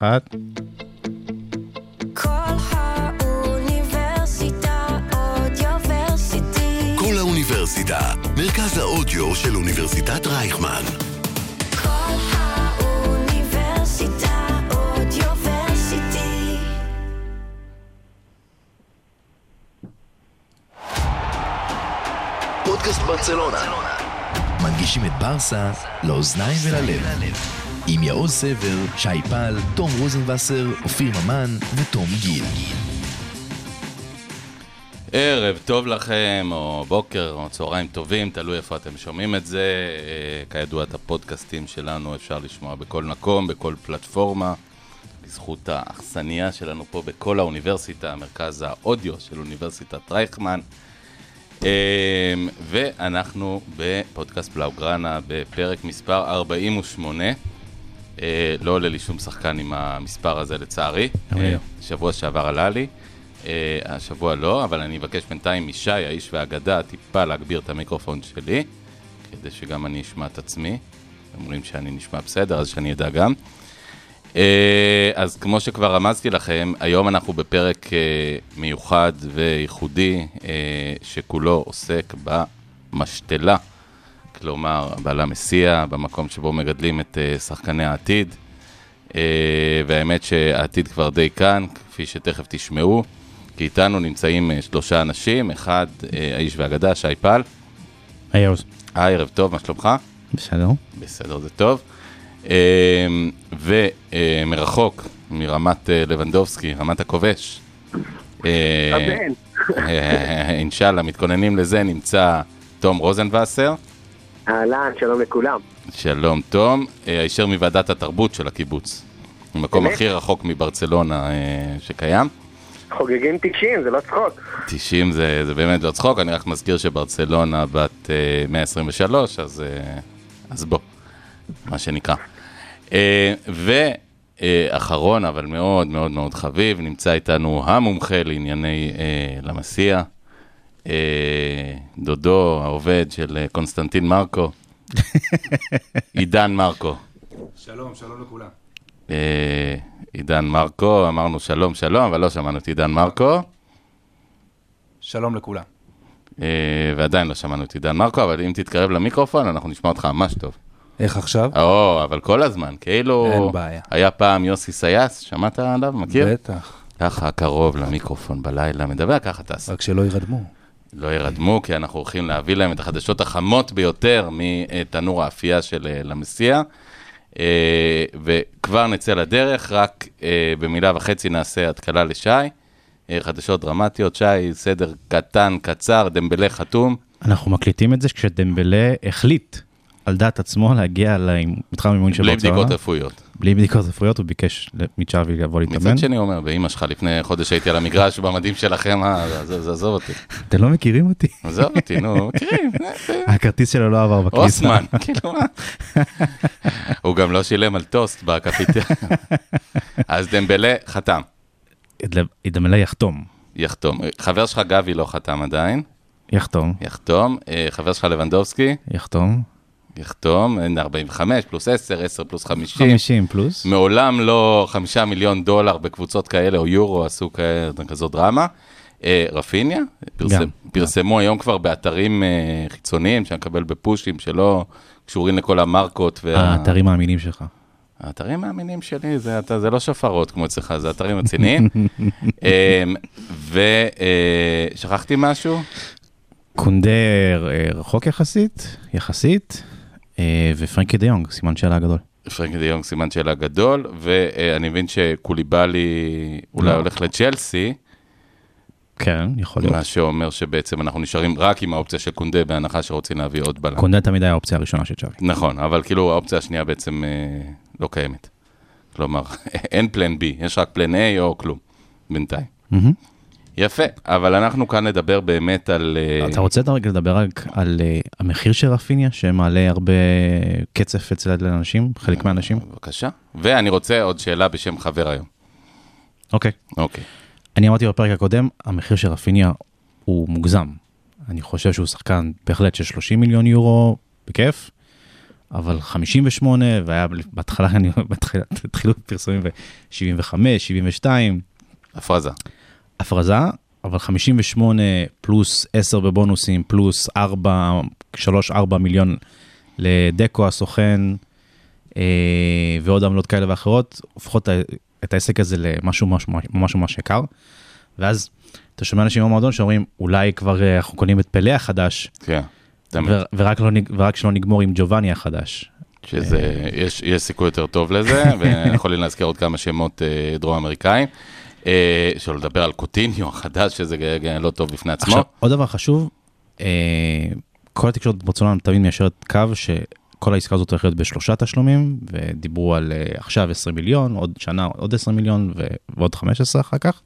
אחת. כל האוניברסיטה אודיוורסיטי. כל האוניברסיטה, מרכז האודיו של אוניברסיטת רייכמן. כל האוניברסיטה אודיוורסיטי. פודקאסט ברצלונה. מנגישים את ברסה לאוזניים וללב. עם יעוז סבר, שי פל, תום רוזנבסר, אופיר ממן ותום גיל. ערב טוב לכם, או בוקר, או צהריים טובים, תלוי איפה אתם שומעים את זה. אה, כידוע, את הפודקאסטים שלנו אפשר לשמוע בכל מקום, בכל פלטפורמה. בזכות האכסניה שלנו פה בכל האוניברסיטה, מרכז האודיו של אוניברסיטת רייכמן. אה, ואנחנו בפודקאסט בלאוגרנה בפרק מספר 48. אה, לא עולה לי שום שחקן עם המספר הזה לצערי. אה, לא. שבוע שעבר עלה לי. אה, השבוע לא, אבל אני אבקש בינתיים משי, האיש והאגדה, טיפה להגביר את המיקרופון שלי, כדי שגם אני אשמע את עצמי. אומרים שאני נשמע בסדר, אז שאני אדע גם. אז כמו שכבר רמזתי לכם, היום אנחנו בפרק מיוחד וייחודי, שכולו עוסק במשתלה. כלומר, בלמסיע, במקום שבו מגדלים את אה, שחקני העתיד. אה, והאמת שהעתיד כבר די כאן, כפי שתכף תשמעו. כי איתנו נמצאים אה, שלושה אנשים, אחד האיש והאגדה, שי פל. היי יוז. היי, ערב טוב, מה שלומך? בסדר. בסדר, זה טוב. אה, ומרחוק, מרמת לבנדובסקי, רמת הכובש. אמן. אינשאללה, מתכוננים לזה, נמצא תום רוזנבסר. אהלן, שלום לכולם. שלום תום, אה, הישר מוועדת התרבות של הקיבוץ. המקום? הכי רחוק מברצלונה אה, שקיים. חוגגים 90, זה לא צחוק. 90 זה, זה באמת לא צחוק, אני רק מזכיר שברצלונה בת אה, 123, אז, אה, אז בוא, מה שנקרא. ואחרון, אבל מאוד מאוד מאוד חביב, נמצא איתנו המומחה לענייני למסיע, דודו, העובד של אה, קונסטנטין מרקו, עידן מרקו. שלום, שלום לכולם. אה, עידן מרקו, אמרנו שלום שלום, אבל לא שמענו את עידן מרקו. שלום לכולם. אה, ועדיין לא שמענו את עידן מרקו, אבל אם תתקרב למיקרופון, אנחנו נשמע אותך ממש טוב. איך עכשיו? או, אבל כל הזמן, כאילו... אין בעיה. היה פעם יוסי סייס, שמעת עליו? מכיר? בטח, ככה קרוב למיקרופון בלילה, מדבר, ככה תעשה. רק שלא ירדמו. לא ירדמו, כי אנחנו הולכים להביא להם את החדשות החמות ביותר מתנור האפייה של אה, למסיע. אה, וכבר נצא לדרך, רק אה, במילה וחצי נעשה התקלה לשי. חדשות דרמטיות, שי, סדר קטן, קצר, דמבלה חתום. אנחנו מקליטים את זה כשדמבלה החליט על דעת עצמו להגיע למתחם אימון של בלי ברצלונה. בדיקות רפואיות. בלי בדיקות רפואיות, הוא ביקש מצ'אבי לבוא להתאמן. מצד שני אומר, באמא שלך לפני חודש הייתי על המגרש במדים שלכם, אה, אז- עזוב אותי. אתם לא מכירים אותי? עזוב אותי, נו, מכירים. הכרטיס שלו לא עבר בכניסה. אוסמן, כאילו מה? הוא גם לא שילם על טוסט בקפיטריה. אז דמבלה חתם, דמבלה יחתום. יחתום. חבר שלך גבי לא חתם עדיין, יחתום. יחתום. אה, חבר שלך לבנדובסקי, יחתום. יחתום. אין 45 פלוס 10, 10 פלוס 50. 50 פלוס. מעולם לא חמישה מיליון דולר בקבוצות כאלה, או יורו, עשו כ- כזאת דרמה. אה, רפיניה, פרסם, גם. פרסמו היום כבר באתרים אה, חיצוניים, שאני מקבל בפושים שלא קשורים לכל המרקות. וה- האתרים האמינים שלך. האתרים האמינים שלי, זה, אתה, זה לא שפרות כמו אצלך, זה אתרים רציניים. ושכחתי משהו? קונדה אה, רחוק יחסית, יחסית, אה, ופרנקי דה יונג, סימן שאלה גדול. פרנקי דה יונג סימן שאלה גדול, ואני מבין שקוליבאלי אולי לא. הולך לצ'לסי, כן, יכול להיות. מה שאומר שבעצם אנחנו נשארים רק עם האופציה של קונדה, בהנחה שרוצים להביא עוד בלם. קונדה תמיד היה האופציה הראשונה של צ'אבי. נכון, אבל כאילו האופציה השנייה בעצם אה, לא קיימת. כלומר, אין פלן בי, יש רק פלן A או כלום, בינתיים. מהמם. יפה, אבל אנחנו כאן נדבר באמת על... אה, אתה רוצה רגע לדבר רק על אה, המחיר של רפיניה, שמעלה הרבה קצף אצל האנשים, חלק מהאנשים? בבקשה. ואני רוצה עוד שאלה בשם חבר היום. אוקיי. אוקיי. אני אמרתי בפרק הקודם, המחיר של רפיניה הוא מוגזם. אני חושב שהוא שחקן בהחלט של 30 מיליון יורו, בכיף, אבל 58, והיה בהתחלה, התחילו פרסומים ב-75, 72, הפרזה. הפרזה, אבל 58 פלוס 10 בבונוסים, פלוס 4, 3-4 מיליון לדקו הסוכן, אה, ועוד עמלות כאלה ואחרות, הופכות את העסק הזה למשהו ממש ממש ממש יקר. ואז אתה שומע אנשים במועדון שאומרים, אולי כבר אה, אנחנו קונים את פלא החדש, כן. תמיד. ו- ורק, לא, ורק שלא נגמור עם ג'ובאני החדש. שזה, יש, יש סיכוי יותר טוב לזה, ויכולים להזכיר עוד כמה שמות אה, דרום אמריקאים. אה, שלא לדבר על קוטיניו החדש, שזה לא טוב בפני עצמו. עכשיו, עוד דבר חשוב, אה, כל התקשורת ברצונם תמיד מיישרת קו שכל העסקה הזאת הולכת להיות בשלושה תשלומים, ודיברו על אה, עכשיו 20 מיליון, עוד שנה עוד 20 מיליון ועוד 15 אחר כך.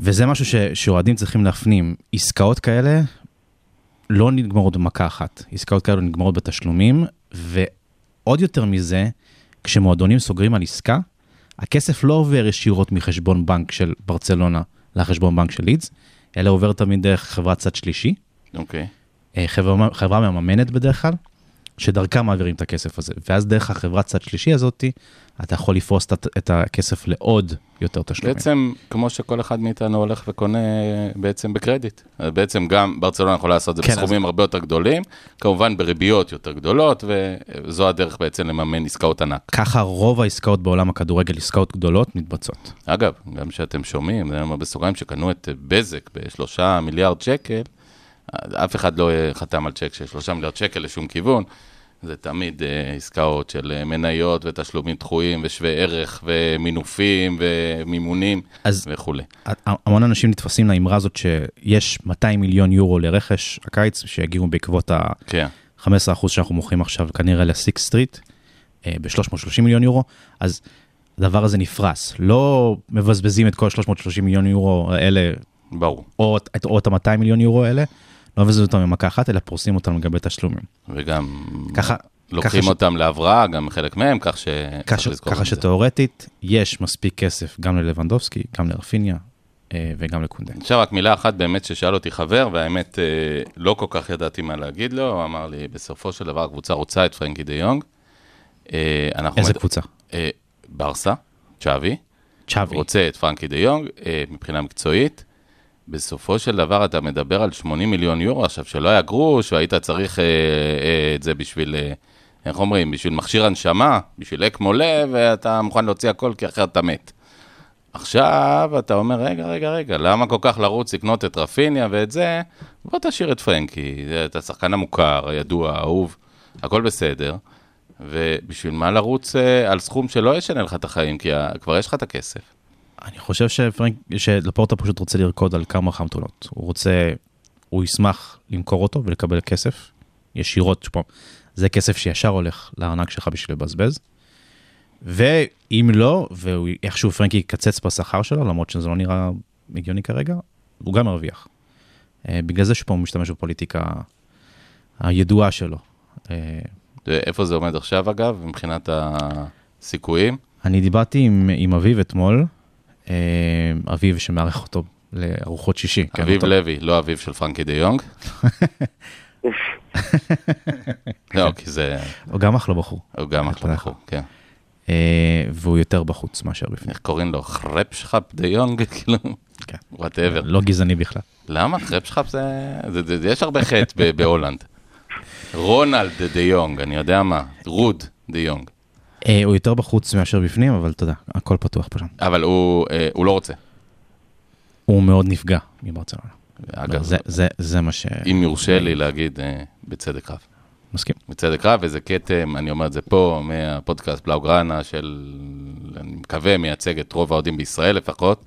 וזה משהו שאוהדים צריכים להפנים, עסקאות כאלה לא נגמרות במכה אחת, עסקאות כאלה נגמרות בתשלומים, ועוד יותר מזה, כשמועדונים סוגרים על עסקה, הכסף לא עובר ישירות מחשבון בנק של ברצלונה לחשבון בנק של לידס, אלא עובר תמיד דרך חברת צד שלישי, אוקיי. אה, חברה, חברה מממנת בדרך כלל, שדרכה מעבירים את הכסף הזה. ואז דרך החברת צד שלישי הזאתי, אתה יכול לפרוס את, הכסף לעוד יותר תשלומים. בעצם, כמו שכל אחד מאיתנו הולך וקונה בעצם בקרדיט. אז בעצם גם ברצלונה יכולה לעשות את זה כן, בסכומים הרבה יותר גדולים, כמובן בריביות יותר גדולות, וזו הדרך בעצם לממן עסקאות ענק. ככה רוב העסקאות בעולם הכדורגל, עסקאות גדולות, מתבצעות. אגב, גם שאתם שומעים, זה בסוגריים שקנו את בזק בשלושה מיליארד שקל, אף אחד לא חתם על צ'ק של שלושה מיליארד שקל לשום כיוון. זה תמיד אה, עסקאות של אה, מניות ותשלומים דחויים ושווי ערך ומינופים ומימונים אז וכולי. המון אנשים נתפסים לאמרה הזאת שיש 200 מיליון יורו לרכש הקיץ, שיגיעו בעקבות ה... כן. 15% שאנחנו מוכרים עכשיו כנראה לסיקס סטריט, ב-330 מיליון יורו, אז הדבר הזה נפרס. לא מבזבזים את כל 330 מיליון יורו האלה, ברור. או, או את ה-200 מיליון יורו האלה, לא מבזבזים אותם במכה אחת, אלא פורסים אותם לגבי תשלומים. וגם ככה, לוקחים ככה ש- אותם להבראה, גם חלק מהם, כך ש... ככה, ככה. שתאורטית, יש מספיק כסף גם ללבנדובסקי, גם לרפיניה אה, וגם לקונדה. עכשיו רק מילה אחת באמת ששאל אותי חבר, והאמת אה, לא כל כך ידעתי מה להגיד לו, הוא אמר לי, בסופו של דבר הקבוצה רוצה את פרנקי דה יונג. אה, איזה מד- קבוצה? ברסה, צ'אבי, צ'אבי. רוצה את פרנקי דה יונג מבחינה מקצועית. בסופו של דבר אתה מדבר על 80 מיליון יורו, עכשיו שלא היה גרוש, והיית צריך אה, אה, את זה בשביל, אה, איך אומרים, בשביל מכשיר הנשמה, בשביל אקמו לב, ואתה מוכן להוציא הכל כי אחרת אתה מת. עכשיו אתה אומר, רגע, רגע, רגע, למה כל כך לרוץ לקנות את רפיניה ואת זה? בוא תשאיר את פרנקי, זה- אתה שחקן המוכר, הידוע, האהוב, הכל בסדר. ובשביל מה לרוץ אה, על סכום שלא ישנה לך את החיים, כי כבר יש לך את הכסף. אני חושב שפרנק, שלפורטה פשוט רוצה לרקוד על כמה חמתונות. הוא רוצה, הוא ישמח למכור אותו ולקבל כסף ישירות, שפה, זה כסף שישר הולך לארנק שלך בשביל לבזבז. ואם לא, ואיכשהו פרנקי יקצץ בשכר שלו, למרות שזה לא נראה הגיוני כרגע, הוא גם מרוויח. אה, בגלל זה שפה הוא משתמש בפוליטיקה הידועה שלו. אה, איפה זה עומד עכשיו, אגב, מבחינת הסיכויים? אני דיברתי עם, עם אביב אתמול, אה, אביב שמארח אותו לארוחות שישי. כן, אביב לוי, לא אביב של פרנקי דה יונג. לא, כי זה, הוא גם אחלה בחור, הוא גם אחלה בחור, כן. אה, והוא יותר בחוץ מאשר בפנים. איך קוראים לו? חרפשחפ דה יונג? כאילו, כן. whatever. לא גזעני בכלל. למה? חרפשחפ זה... יש הרבה חטא בהולנד. רונלד דה יונג, אני יודע מה. רוד דה יונג. אה, הוא יותר בחוץ מאשר בפנים, אבל אתה יודע, הכל פתוח פה שם. אבל הוא אה, הוא לא רוצה. הוא מאוד נפגע מברצלונה. אגב, זה, זה, זה מה ש... אם יורשה לי להגיד, אה, בצדק רב. מסכים. בצדק רב, וזה כתם, אני אומר את זה פה, מהפודקאסט בלאוגרנה של, אני מקווה, מייצג את רוב האוהדים בישראל לפחות.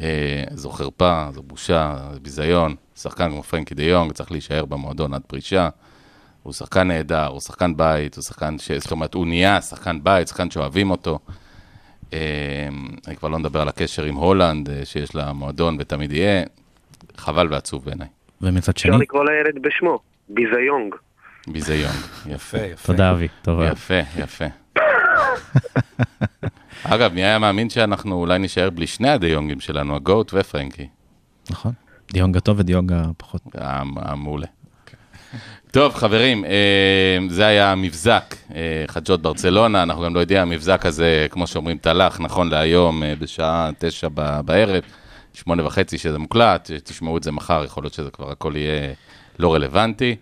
אה, זו חרפה, זו בושה, זה ביזיון. שחקן כמו פרנקי דה יונג צריך להישאר במועדון עד פרישה. הוא שחקן נהדר, הוא שחקן בית, הוא שחקן ש... זאת אומרת, הוא נהיה שחקן בית, שחקן שאוהבים אותו. אה, אני כבר לא מדבר על הקשר עם הולנד, אה, שיש לה מועדון ותמיד יהיה. חבל ועצוב בעיניי. ומצד אפשר שני, לקרוא לילד בשמו, ביזיונג. ביזיון. יפה. יפה. תודה אבי, טוב. יפה, יפה. אגב, מי היה מאמין שאנחנו אולי נישאר בלי שני הדיונגים שלנו, הגוט ופרנקי. נכון. דיונג הטוב ודיונג הפחות. המ- המעולה. טוב, חברים, אה, זה היה המבזק, אה, חדשות ברצלונה, אנחנו גם לא יודעים, המבזק הזה, כמו שאומרים, תלך, נכון להיום, אה, בשעה תשע בערב, שמונה וחצי שזה מוקלט, תשמעו את זה מחר, יכול להיות שזה כבר הכל יהיה לא רלוונטי,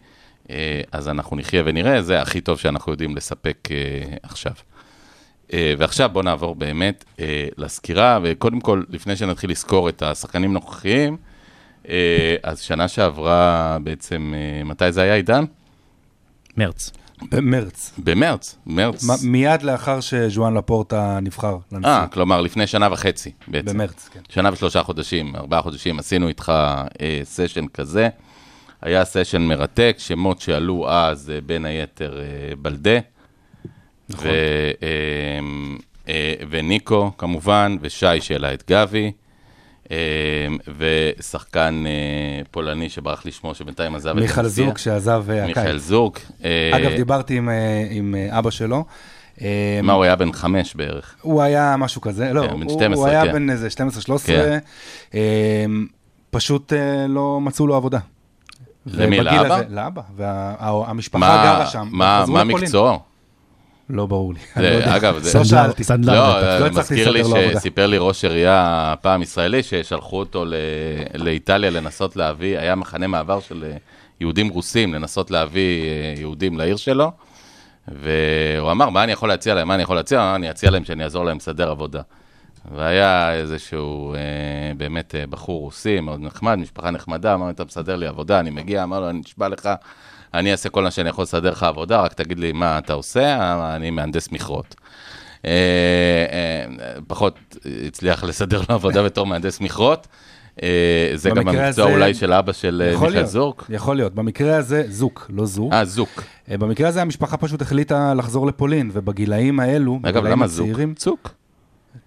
אז אנחנו נחיה ונראה, זה הכי טוב שאנחנו יודעים לספק עכשיו. ועכשיו בואו נעבור באמת לסקירה, וקודם כל, לפני שנתחיל לסקור את השחקנים הנוכחיים, אז שנה שעברה בעצם, אה, מתי זה היה, עידן? מרץ. במרץ. במרץ, מרץ. מיד לאחר שז'ואן לפורטה נבחר אה, לנשיאות. כלומר, לפני שנה וחצי בעצם. במרץ, כן. שנה ושלושה חודשים, ארבעה חודשים, עשינו איתך אה, סשן כזה. היה סשן מרתק, שמות שעלו אז, אה, בין היתר, אה, בלדה. נכון. ו, אה, אה, וניקו, כמובן, ושי שהעלה את גבי. אה, ושחקן אה, פולני שברח לי שמו, שבינתיים עזב את מיכל הרוסיה. זוג שעזב אה, הקיץ. זורק. אה, אגב, דיברתי עם, עם אבא שלו. אה, מה, הוא היה בן חמש בערך. הוא היה משהו כזה, לא, כן, בן הוא, 12, הוא היה כן. בן איזה 12-13, כן. אה, פשוט לא מצאו לו עבודה. למי, לאבא? לאבא, והמשפחה גרה שם. מה. מקצועו? לא ברור לי. לא. אגב, זה- לא סנדלר, שאלתי. סנדלר לא. לא הצלחתי מזכיר לי. שסיפר לי ראש עירייה פעם ישראלי, ששלחו אותו ל- לאיטליה לנסות להביא, היה מחנה מעבר של אה, יהודים רוסים, לנסות להביא אה, יהודים לעיר שלו, והוא אמר, מה אני יכול להציע להם? מה אני יכול להציע? "אה, אני אציע להם שאני אעזור להם לסדר עבודה. והיה איזשהו, אה, באמת, אה, בחור רוסי, מאוד נחמד, משפחה נחמדה, אמר, אתה מסדר לי עבודה, אני מגיע, אמר לו, אני נשבע לך, אני אעשה כל מה שאני יכול לסדר לך עבודה, רק תגיד לי מה אתה עושה, "אה, אני מהנדס מכרות. אה, אה, פחות הצליח לסדר לו עבודה בתור מהנדס מכרות. אה, זה גם המקצוע הזה- אולי של אבא של אה, מיכאל זורק. יכול להיות. במקרה הזה, זוק, לא זוק. אה, זוק. אה, במקרה הזה המשפחה פשוט החליטה לחזור לפולין, ובגילאים האלו, אגב, למה זוק? צוק.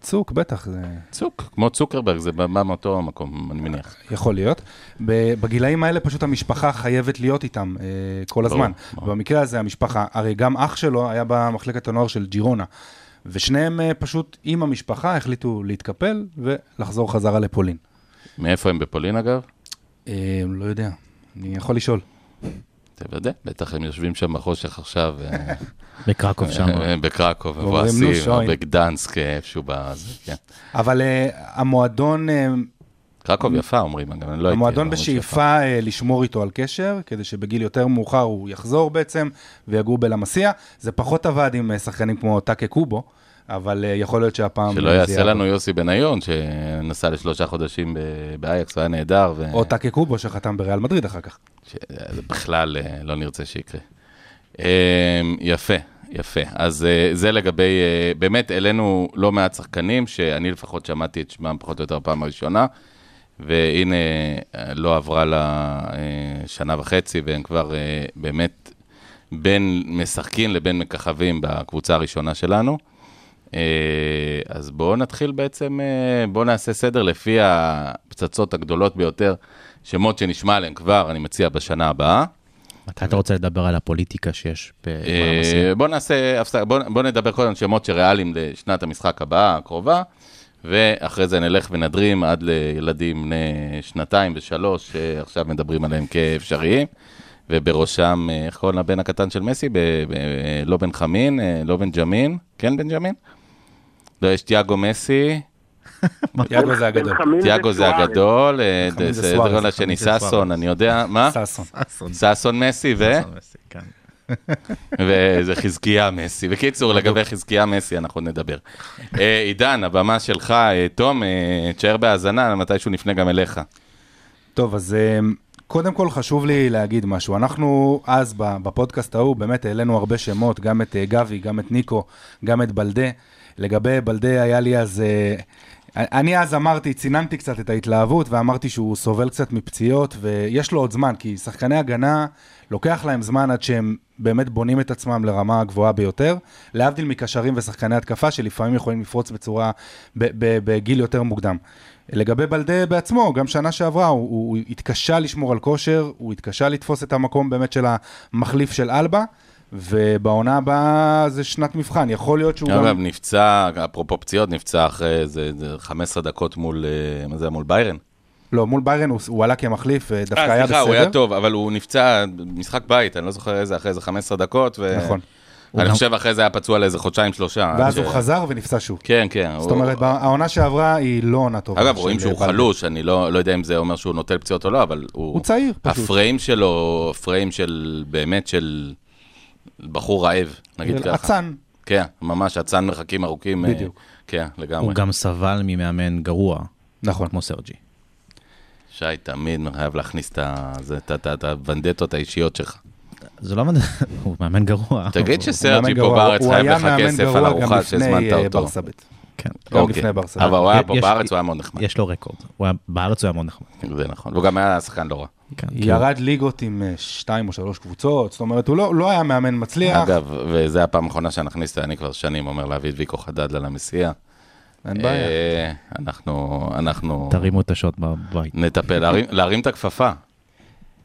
צוק, בטח, זה צוק, כמו צוקרברג, זה בא מאותו מקום, אני מניח. יכול להיות. בגילאים האלה פשוט המשפחה חייבת להיות איתם אה, כל הזמן. ברור. במקרה הזה המשפחה, הרי גם אח שלו היה במחלקת הנוער של ג'ירונה, ושניהם אה, פשוט עם המשפחה החליטו להתקפל ולחזור חזרה לפולין. מאיפה הם בפולין, אגב? אה, לא יודע, אני יכול לשאול. תוודא, בטח הם יושבים שם בחושך עכשיו, אה, בקרקוב שם. אה, בקרקוב, אומרים, "נו, מבואסים, או שוין." בגדנסק, אה, איפשהו בזה, כן. אבל אה, המועדון, אה, קרקוב יפה, אומרים, אגב, אני לא הייתי... המועדון בשאיפה אה, לשמור איתו על קשר, כדי שבגיל יותר מאוחר הוא יחזור בעצם ויגור בלמסיה. זה פחות עבד עם אה, שחקנים כמו טאקה קובו, אבל אה, יכול להיות שהפעם... שלא יעשה. לנו יוסי בניון, שנסע לשלושה חודשים באייקס והיה נהדר, ו- או טאקה קובו שחתם בריאל מדריד אחר כך. שזה בכלל אה, לא נרצה שיקרה. אה, יפה, יפה. אז אה, זה לגבי, באמת העלינו לא מעט שחקנים, שאני לפחות שמעתי את שמם פחות או יותר בפעם הראשונה, והנה, לא עברה לה שנה וחצי, והם כבר באמת בין משחקים לבין מככבים בקבוצה הראשונה שלנו. אה, אז בואו נתחיל בעצם, אה, בואו נעשה סדר לפי הפצצות הגדולות ביותר, שמות שנשמע עליהם כבר, אני מציע, בשנה הבאה. מתי אתה רוצה לדבר על הפוליטיקה שיש ב- אה? בואו נעשה הפסקה, בואו בוא נדבר קודם על שמות שריאליים לשנת המשחק הבאה, הקרובה, ואחרי זה נלך ונדרים עד לילדים בני שנתיים ושלוש, שעכשיו מדברים עליהם כאפשריים, ובראשם, איך קוראים לבן הקטן של מסי? ב- ב- לא בן חמין, לא בן ג'מין, כן בן ג'מין? לא, יש תיאגו מסי, תיאגו זה הגדול. תיאגו זה. הגדול, אה, זה גול השני, ששון. אני יודע, מה? ששון. ששון מסי ו... כן. וזה חזקיה מסי. בקיצור, לגבי חזקיה מסי אנחנו נדבר. אה, עידן, הבמה שלך, אה, תום, תשאר בהאזנה, מתישהו נפנה גם אליך. טוב, אז קודם כל חשוב לי להגיד משהו. אנחנו אז ב- בפודקאסט ההוא באמת העלינו הרבה שמות, גם את גבי, גם את ניקו, גם את בלדה. לגבי בלדה היה לי אז... אה, אני אז אמרתי, ציננתי קצת את ההתלהבות ואמרתי שהוא סובל קצת מפציעות ויש לו עוד זמן, כי שחקני הגנה, לוקח להם זמן עד שהם באמת בונים את עצמם לרמה הגבוהה ביותר, להבדיל מקשרים ושחקני התקפה שלפעמים יכולים לפרוץ בצורה, בגיל יותר מוקדם. לגבי בלדה בעצמו, גם שנה שעברה, הוא, הוא התקשה לשמור על כושר, הוא התקשה לתפוס את המקום באמת של המחליף של אלבה, ובעונה הבאה זה שנת מבחן, יכול להיות שהוא אגב, גם... נפצע, אפרופו פציעות, נפצע אחרי איזה איזה 15 דקות מול, אה, מה זה היה, מול ביירן? לא, מול ביירן הוא, הוא עלה כמחליף, אה, דווקא אה, היה סליחה, בסדר. הוא היה טוב, אבל הוא נפצע משחק בית, אני לא זוכר איזה, אחרי איזה 15 דקות, ו... נכון. אני גם- חושב אחרי זה היה פצוע לאיזה חודשיים, שלושה. ואז עד הוא ש- חזר ונפצע שוב. כן, כן. זאת הוא- אומרת, העונה שעברה היא לא עונה טובה. אגב, רואים שהוא. חלוש, אני לא לא יודע אם זה אומר שהוא נוטל פציעות או לא, אבל הוא... הוא צעיר, פשוט. הפריים שלו, פריים של, באמת של בחור רעב, נגיד ככה. אצן, כן, ממש אצן מרחקים ארוכים. אה, בדיוק. כן, לגמרי. הוא גם סבל ממאמן גרוע, נכון. כמו סרג'י. שי תמיד חייב להכניס את הוונדטות האישיות שלך. זה לא... הוא מאמן גרוע. תגיד שסרג'י פה. בארץ חייב לך כסף על גרוע גם ארוחה לפני, שהזמנת אה, אותו. כן. גם אוקיי. לפני ברסה. אבל הוא היה פה יש- בארץ, הוא היה מאוד נחמד. יש לו רקורד. הוא היה, בארץ הוא היה מאוד נחמד. זה נכון. והוא גם היה שחקן לא רע. כן, ירד ליגות עם אה, שתיים או שלוש קבוצות, זאת אומרת, הוא לא- לא היה מאמן מצליח. אגב, וזו הפעם האחרונה שנכניס, אני כבר שנים אומר להביא את ויקו חדד למסיע. אין בעיה. אה, אנחנו, אנחנו תרימו את השוט בבית. נטפל, להרים- להרים את הכפפה.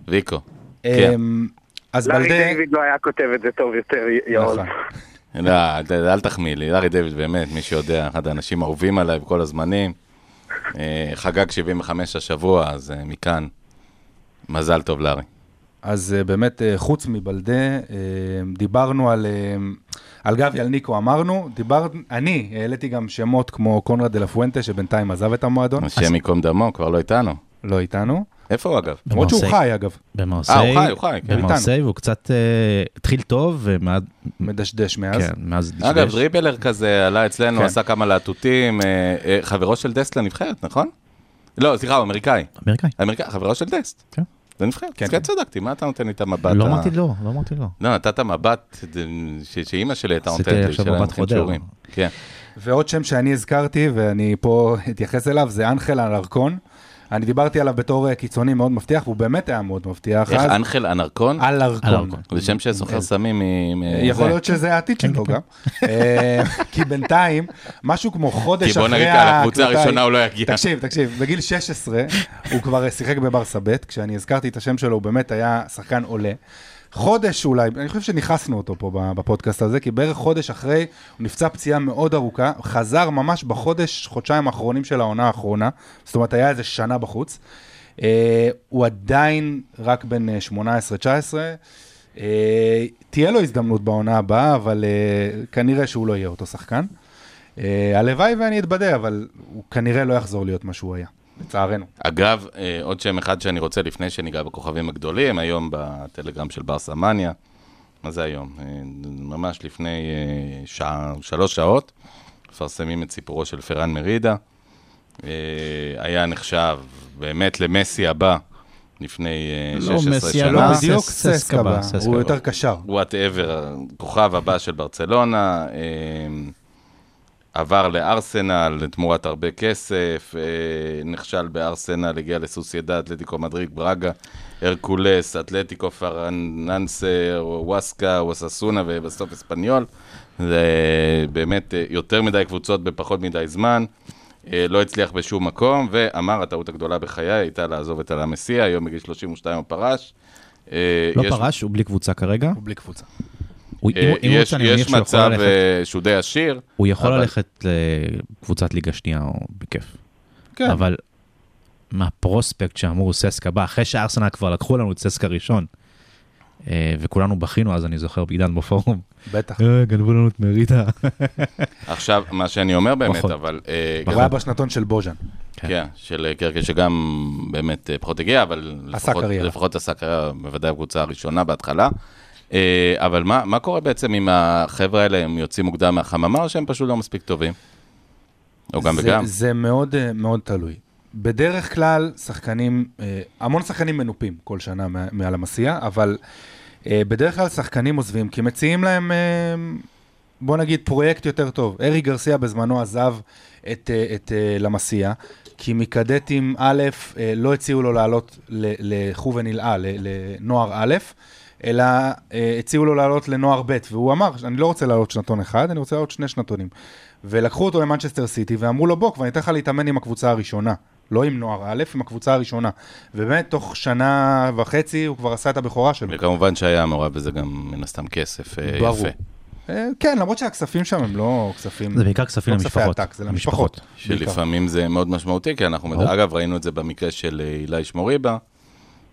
ויקו. כן. אמ, אז לארי בלדה... דיוויד לא היה כותב את זה טוב יותר, י- יעוז. נכון. לא, אל תחמיא לי, לארי דיוויד באמת, מי שיודע, אחד האנשים האהובים עליי בכל הזמנים. אה, חגג 75 השבוע, אז אה, מכאן, מזל טוב, לארי. אז אה, באמת, חוץ מבאלדה, דיברנו על, על גבי, על ניקו אמרנו, דיבר, אני העליתי גם שמות כמו קונרד דה לה פואנטה, שבינתיים עזב את המועדון, השם ייקום דמו, כבר לא איתנו. לא איתנו, איפה הוא אגב? למרות שהוא. חי אגב, במרסיי, אה, הוא חי, הוא חי, כן. במרסיי, והוא קצת אה, התחיל טוב, ומאז, מדשדש מאז. כן, מאז דשדש. אגב, dribbler כזה עלה אצלנו, כן. עשה כמה להטוטים, אה, אה, חברו של דסט לנבחרת, נכון? לא, סליחה, הוא אמריקאי. אמריקאי. אמריקאי, חברו של דסט. כן. זה נבחרת. כן, אז כן כן. צדקתי, מה אתה נותן לי את המבט? לא אמרתי לא, לא אמרתי לא. לא, נתת מבט שאימא שלי הייתה נותנת לי, עכשיו של מבט חודר. כן. ועוד שם שאני הזכרתי, ואני פה אתייחס אליו, זה אנחל אלרקון. אני דיברתי עליו בתור אה, קיצוני מאוד מבטיח, והוא באמת היה מאוד מבטיח. איך אז- אנחל אנרקון? אלרקון. זה שם שסוחר סמים מ... יכול. להיות שזה העתיד שלו גם. אה, כי בינתיים, משהו כמו חודש כי אחרי בוא נגיד לקבוצה ההקלטה- הראשונה הוא לא יגיע. תקשיב, תקשיב, בגיל 16 הוא כבר שיחק בברסה ב', כשאני הזכרתי את השם שלו, הוא באמת היה שחקן עולה. חודש אולי, אני חושב שניכסנו אותו פה בפודקאסט הזה, כי בערך חודש אחרי, הוא נפצע פציעה מאוד ארוכה, חזר ממש בחודש, חודשיים האחרונים של העונה האחרונה, זאת אומרת, היה איזה שנה בחוץ. אה, הוא עדיין רק בן אה, 18-19. אה, תהיה לו הזדמנות בעונה הבאה, אבל אה, כנראה שהוא לא יהיה אותו שחקן. אה, הלוואי ואני אתבדה, אבל הוא כנראה לא יחזור להיות מה שהוא היה, לצערנו. אגב, אה, עוד שם אחד שאני רוצה לפני שניגע בכוכבים הגדולים, היום בטלגרם של ברסה מניה. מה זה היום? אה, ממש לפני אה, שעה, שלוש שעות, מפרסמים את סיפורו של פרן מרידה. היה נחשב באמת למסי הבא לפני אה, לא 16 מסי, שנה. לא, לא, סס- בדיוק ססק הבא, ססק הבא. הוא יותר קשר. whatever, הכוכב הבא של ברצלונה, עבר לארסנל תמורת הרבה כסף, אה, נכשל בארסנל, הגיע לסוסיידד, אתלטיקו מדריד, ברגה, הרקולס, אתלטיקו פרננסה, ווסקה, ווססונה ובסוף אספניול. זה באמת אה, יותר מדי קבוצות בפחות מדי זמן. אה, לא הצליח בשום מקום, ואמר, הטעות הגדולה בחיי הייתה לעזוב את הלמסיע, היום בגיל 32 הוא פרש. לא יש- פרש, הוא בלי קבוצה כרגע. הוא בלי קבוצה. הוא- אה, אם הוא- אם הוא יש, רוצה, אני יש מצב ללכת- אה, שהוא די עשיר, הוא יכול אבל- ללכת לקבוצת ליגה שנייה, או בכיף. כן. אבל מהפרוספקט שאמרו ססקה בא, אחרי שארסנל כבר לקחו לנו את ססקה ראשון, אה, וכולנו בכינו אז, אני זוכר, בעידן בפורום, בטח. "אה, גנבו לנו את מרידה. עכשיו, מה שאני אומר באמת, נכון. אבל... אה, הוא גם- היה בשנתון של בוז'אן. כן, של אה, קרקע שגם באמת אה, פחות הגיע, אבל עשה לפחות, קריירה. לפחות עשה קריירה, בוודאי בקבוצה הראשונה בהתחלה. אה, אבל מה, מה קורה בעצם עם החבר'ה האלה, הם יוצאים מוקדם מהחממה, או שהם פשוט לא מספיק טובים? או גם זה, וגם? זה מאוד אה, מאוד תלוי. בדרך כלל, שחקנים, אה, המון שחקנים מנופים כל שנה מעל המסיע, אבל בדרך כלל שחקנים עוזבים כי מציעים להם, בוא נגיד, פרויקט יותר טוב. ארי גרסיה בזמנו עזב את, את למסיע, כי מקדטים א', לא הציעו לו לעלות ל- לחובה נלאה, לנוער א', אלא אה, הציעו לו לעלות לנוער ב', והוא אמר, אני לא רוצה לעלות שנתון אחד, אני רוצה לעלות שני שנתונים. ולקחו אותו למנצ'סטר סיטי ואמרו לו, בוא, כבר אני אתן לך להתאמן עם הקבוצה הראשונה. לא עם נוער א', עם הקבוצה הראשונה. ובאמת, תוך שנה וחצי הוא כבר עשה את הבכורה שלו. וכמובן שהיה מעורב בזה גם מן הסתם כסף אה, ברור. יפה. אה, כן, למרות שהכספים שם הם לא כספים... זה בעיקר כספים לא כספי למשפחות. עתק, זה למשפחות. בעיקר. שלפעמים זה מאוד משמעותי, כי אנחנו, ברור. אגב, ראינו את זה במקרה של אה, אילי שמוריבה.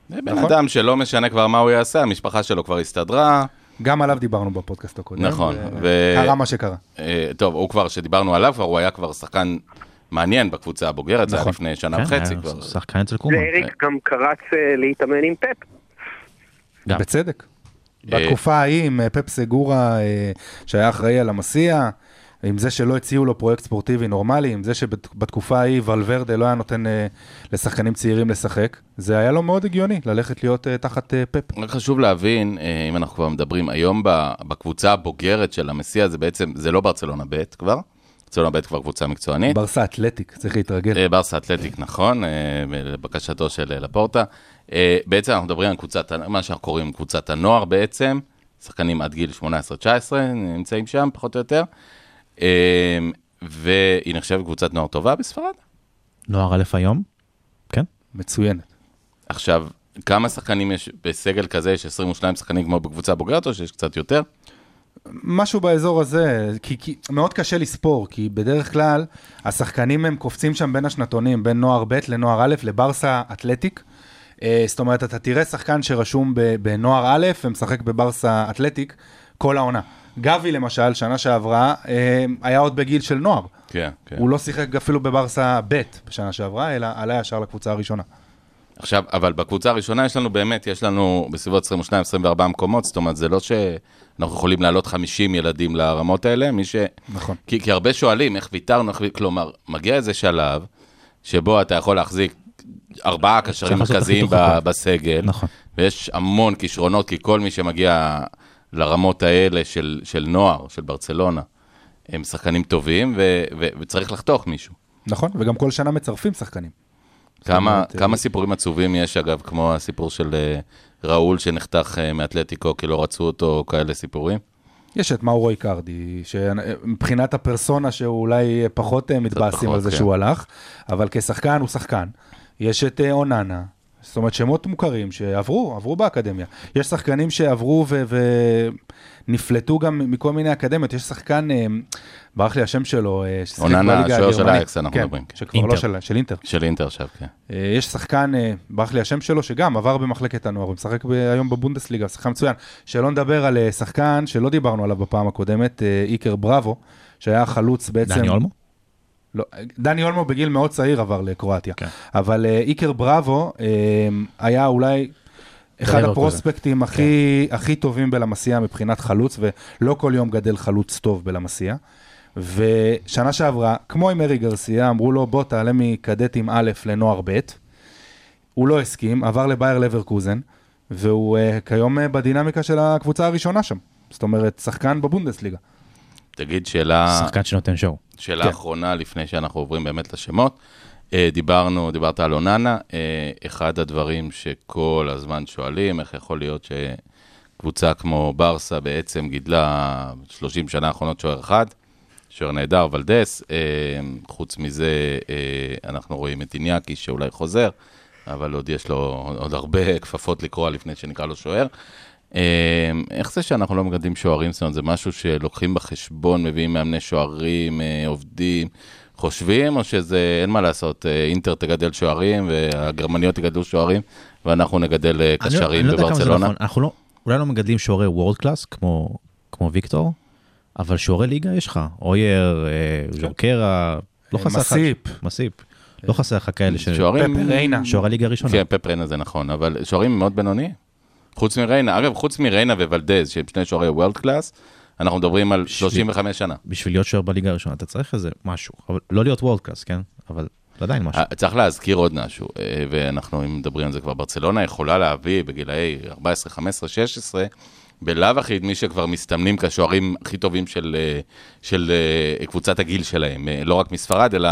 זה בן נכון. אדם שלא משנה כבר מה הוא יעשה, המשפחה שלו כבר הסתדרה. גם עליו דיברנו בפודקאסט הקודם. נכון, ו- קרה מה שקרה. אה, טוב, הוא כבר, שדיברנו עליו, כבר הוא היה כבר שחקן מעניין בקבוצה הבוגרת, זה היה נכון. לפני שנה כן, וחצי היה כבר. שחקן אצל קומן. ואריק גם קרץ אה, להתאמן עם פפ. גם. בצדק. בתקופה ההיא עם אה, פפ סגורה, אה, שהיה אחראי על המסיע, עם זה שלא הציעו לו פרויקט ספורטיבי נורמלי, עם זה שבתקופה ההיא ולוורדה לא היה נותן אה, לשחקנים צעירים לשחק, זה היה לו מאוד הגיוני ללכת להיות אה, תחת אה, פפ. רק חשוב להבין, אה, אם אנחנו כבר מדברים, היום בקבוצה הבוגרת של המסיע, זה בעצם, זה לא ברצלונה ב' כבר, ברצלונה ב' כבר קבוצה מקצוענית. ברסה אתלטיק, צריך להתרגל. אה, ברסה אתלטיק, נכון, אה, לבקשתו של אה, לפורטה. אה, בעצם אנחנו מדברים על קבוצת, מה שאנחנו קוראים קבוצת הנוער בעצם, שחקנים עד גיל 18-19 נמצאים שם, פחות או יותר. אה, והיא נחשבת קבוצת נוער טובה בספרד. נוער א' היום? כן. מצוינת. עכשיו, כמה שחקנים יש בסגל כזה, יש 22 שחקנים כמו בקבוצה הבוגרת, או שיש קצת יותר? משהו באזור הזה, כי, כי מאוד קשה לספור, כי בדרך כלל השחקנים הם קופצים שם בין השנתונים, בין נוער ב' לנוער א', לברסה אתלטיק. אה, זאת אומרת, אתה תראה שחקן שרשום בנוער א' ומשחק בברסה אתלטיק כל העונה. גבי למשל, שנה שעברה, אה, היה עוד בגיל של נוער. כן, כן. הוא לא שיחק אפילו בברסה ב' בשנה שעברה, אלא עלה ישר לקבוצה הראשונה. עכשיו, אבל בקבוצה הראשונה יש לנו באמת, יש לנו בסביבות 22-24 מקומות, זאת אומרת, זה לא שאנחנו יכולים להעלות 50 ילדים לרמות האלה, מי ש... נכון. כי, כי הרבה שואלים איך ויתרנו, איך... כלומר, מגיע איזה שלב שבו אתה יכול להחזיק ארבעה קשרים מרכזיים. ב- בסגל, נכון. ויש המון כישרונות, כי כל מי שמגיע לרמות האלה של, של נוער, של ברצלונה, הם שחקנים טובים, ו, ו, וצריך לחתוך מישהו. נכון, וגם כל שנה מצרפים שחקנים. כמה, אומרת, כמה אה, סיפורים עצובים יש, אגב, כמו הסיפור של אה, ראול שנחתך אה, מאתלטיקו כי לא רצו אותו, כאלה סיפורים? יש את מאורו איקרדי, שמבחינת הפרסונה שהוא אולי פחות מתבאסים פחות, על זה כן. שהוא הלך, אבל כשחקן הוא שחקן. יש את אוננה, זאת אומרת שמות מוכרים שעברו, עברו באקדמיה. יש שחקנים שעברו ו- ונפלטו גם מכל מיני אקדמיות. יש שחקן, אה, ברח לי השם שלו, אה, ששיחק בליגה השוער של הגרמנית. אייקס אנחנו כן, מדברים. שכבר לא אינטר. של, של אינטר. של אינטר עכשיו, כן. אה, יש שחקן, ברח לי השם שלו, שגם עבר במחלקת הנוער, הוא משחק ב- היום בבונדסליגה, שחקן מצוין. שלא נדבר על שחקן שלא דיברנו עליו בפעם הקודמת, איקר בראבו, שהיה חלוץ בעצם... דני אולמו? לא, דני אולמו בגיל מאוד צעיר עבר לקרואטיה. כן. אבל אה, איקר בראבו אה, היה אולי אחד. הפרוספקטים הכי, הכי טובים בלמסיה מבחינת חלוץ, ולא כל יום גדל חלוץ טוב בלמסיה. ושנה שעברה, כמו עם ארי גרסיה, אמרו לו, בוא תעלה מקדטים א' לנוער ב'. הוא לא הסכים, עבר לבייר לברקוזן, והוא uh, כיום uh, בדינמיקה של הקבוצה הראשונה שם. זאת אומרת, שחקן בבונדסליגה. תגיד, שאלה, שחקן שנותן שואו. שאלה כן. אחרונה לפני שאנחנו עוברים באמת לשמות. אה, דיברנו, דיברת על אוננה, אה, אחד הדברים שכל הזמן שואלים, איך יכול להיות שקבוצה כמו ברסה בעצם גידלה 30 שנה האחרונות שוער אחד, שוער נהדר, ולדס, אה, חוץ מזה אנחנו רואים את איניאקי שאולי חוזר, אבל עוד יש לו עוד הרבה כפפות לקרוע לפני שנקרא לו שוער. אה, איך זה שאנחנו לא מגדלים שוערים? זאת אומרת, זה משהו שלוקחים בחשבון, מביאים מאמני שוערים, אה, עובדים, חושבים, או שזה, אין מה לעשות, אה, אינטר תגדל שוערים, והגרמניות יגדלו שוערים, ואנחנו נגדל אה, לא- קשרים אני לא יודע כמה זה בברצלונה? נכון. אנחנו לא, אולי לא מגדלים שוערי וורד קלאס כמו, כמו ויקטור, אבל שוערי ליגה יש לך. אוייר, ז'ורקרה, לא חסר לך. מסיפ. מסיפ. לא חסר לך כאלה ש... שוערים... פפ ריינה. שוערי ליגה ראשונה. כן, פפ ריינה זה נכון, אבל שוערים מאוד בינוניים. חוץ מריינה, אגב, חוץ מריינה וולדז, שהם שני שוערי world class, אנחנו מדברים על 35 שנה. בשביל להיות שוער בליגה הראשונה אתה צריך איזה משהו. אבל לא להיות world class, כן? אבל עדיין משהו. אה, צריך להזכיר עוד משהו, אה, ואנחנו אם מדברים על זה כבר, ברצלונה יכולה להביא בגילאי 14, 15, 16, בלאו הכי מי שכבר מסתמנים כשוערים הכי טובים של, אה, של קבוצת הגיל שלהם, לא רק מספרד, אלא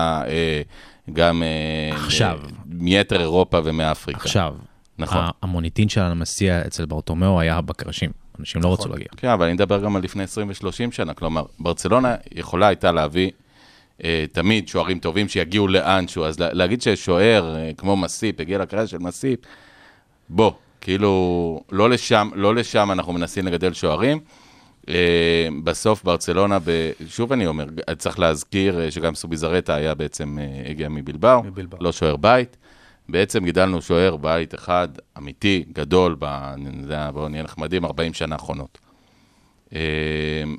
גם עכשיו. מיתר אירופה ומאפריקה. עכשיו, נכון. המוניטין של המסיע אצל ברטומיאו היה בקרשים. אנשים לא רצו להגיע. כן, אבל אני מדבר גם על לפני 20 ו-30 שנה, כלומר, ברצלונה יכולה הייתה להביא אה, תמיד שוערים טובים שיגיעו לאנשהו, אז לה, להגיד ששוער אה, כמו מסיפ, הגיע לקריירה של מסיפ, בוא, כאילו, לא לשם, לא לשם אנחנו מנסים לגדל שוערים. אה, בסוף ברצלונה, ב... שוב אני אומר, צריך להזכיר אה, שגם סוביזרטה היה בעצם, אה, הגיע מבלבאו, מבלבאו. לא שוער בית. בעצם גידלנו שוער בית אחד, אמיתי, גדול, ב... בואו נהיה נחמדים, 40 שנה האחרונות. אה,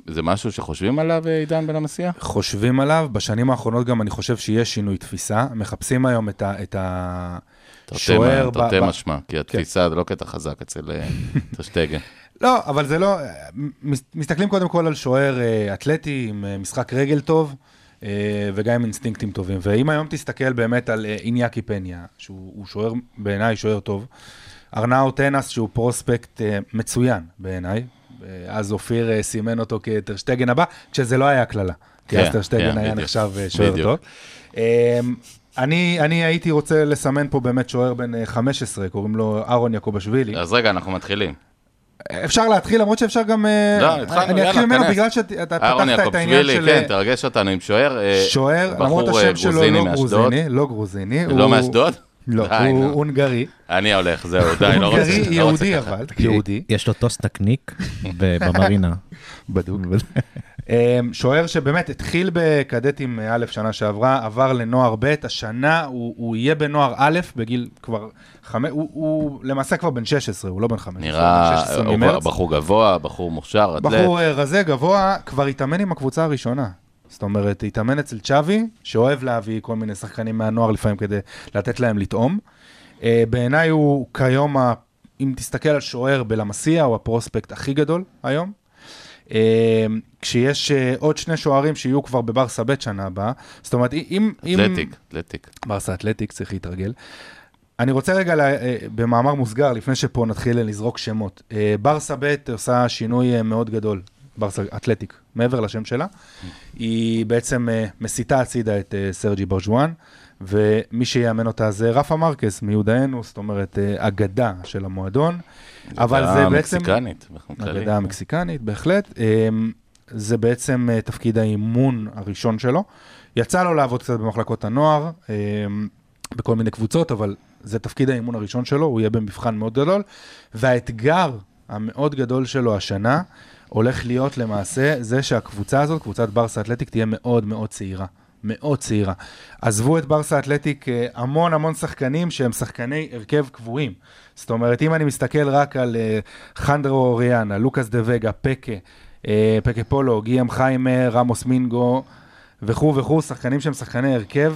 זה משהו שחושבים עליו, אה, עידן בן המסיע? חושבים עליו, בשנים האחרונות גם אני חושב שיש שינוי תפיסה, מחפשים היום את ה- את השוער. תרתי ב- משמע, כי התפיסה זה לא קטע חזק אצל אה, טרשטגן. לא, אבל זה לא, מס- מסתכלים קודם כל על שוער אה, אתלטי עם אה, משחק רגל טוב, אה, וגם עם אינסטינקטים טובים. ואם היום תסתכל באמת על אה, איניאקי פניה, שהוא הוא שוער, בעיניי שוער טוב, ארנאו טנס, שהוא פרוספקט אה, מצוין בעיניי, אה, אז אופיר אה, סימן אותו כטרשטגן הבא, כשזה לא היה קללה. כי אז כן, טרשטגן כן, היה. נחשב אה, שוער. טוב. אה, אני, אני הייתי רוצה לסמן פה באמת שוער בן אה, 15, קוראים לו אהרון יעקובשווילי. אז רגע, אנחנו מתחילים. אפשר להתחיל, למרות שאפשר גם... אה, לא, התחלנו, אני אתחיל ממנו. בגלל שאתה אהרון פתחת את העניין של כן, תרגש אותנו עם שוער. אה, שוער, למרות אה, השם שלו לא. גרוזיני, לא גרוזיני. לא מאשדוד? לא, הוא. הונגרי. אני הולך, זהו, די, לא רוצה. הונגרי לא יהודי. אבל, יהודי. יש לו טוסט נקניק ב- במרינה. בדוק. אמ, שוער שבאמת התחיל בקדטים א' שנה שעברה, עבר לנוער ב', השנה הוא, הוא יהיה בנוער א', בגיל כבר חמש, הוא, הוא למעשה כבר בן 16, הוא לא בן 5. נראה, 16 הוא ממרץ. בחור גבוה, בחור מוכשר, אתלט. בחור אה, רזה, גבוה, כבר התאמן עם הקבוצה הראשונה. זאת אומרת, התאמן אצל צ'אבי, שאוהב להביא כל מיני שחקנים מהנוער לפעמים כדי לתת להם לטעום. אה, בעיניי הוא כיום, ה- אם תסתכל על שוער בלמסיה, הוא הפרוספקט הכי גדול היום. אה, כשיש אה, עוד שני שוערים שיהיו כבר בברסה ב' שנה הבאה, זאת אומרת, אם... אתלטיק, אתלטיק. ברסה אתלטיק, צריך להתרגל. אני רוצה רגע, לה, במאמר מוסגר, לפני שפה נתחיל לזרוק שמות. אה, ברסה ב' עושה שינוי מאוד גדול, ברסה אתלטיק, מעבר לשם שלה. היא בעצם אה, מסיטה הצידה את אה, סרג'י ברג'ואן, ומי שיאמן אותה זה רפה מרקס מיודענו, זאת אומרת, אה, אגדה של המועדון. אבל זה בעצם... מקסיקנית, באופן כללי. אגדה המקסיקנית, בהחלט. זה בעצם תפקיד האימון הראשון שלו. יצא לו לעבוד קצת במחלקות הנוער, בכל מיני קבוצות, אבל זה תפקיד האימון הראשון שלו, הוא יהיה במבחן מאוד גדול. והאתגר המאוד גדול שלו השנה, הולך להיות למעשה זה שהקבוצה הזאת, קבוצת ברסה אתלטיק, תהיה מאוד מאוד צעירה. מאוד צעירה. עזבו את ברסה אתלטיק אה, המון המון שחקנים שהם שחקני הרכב קבועים. זאת אומרת, אם אני מסתכל רק על אה, חנדרו אוריאנה, לוקאס דה וגה, פקה, אה, פקה פולו, גיאם חיימה, רמוס מינגו וכו' וכו', שחקנים שהם שחקני הרכב,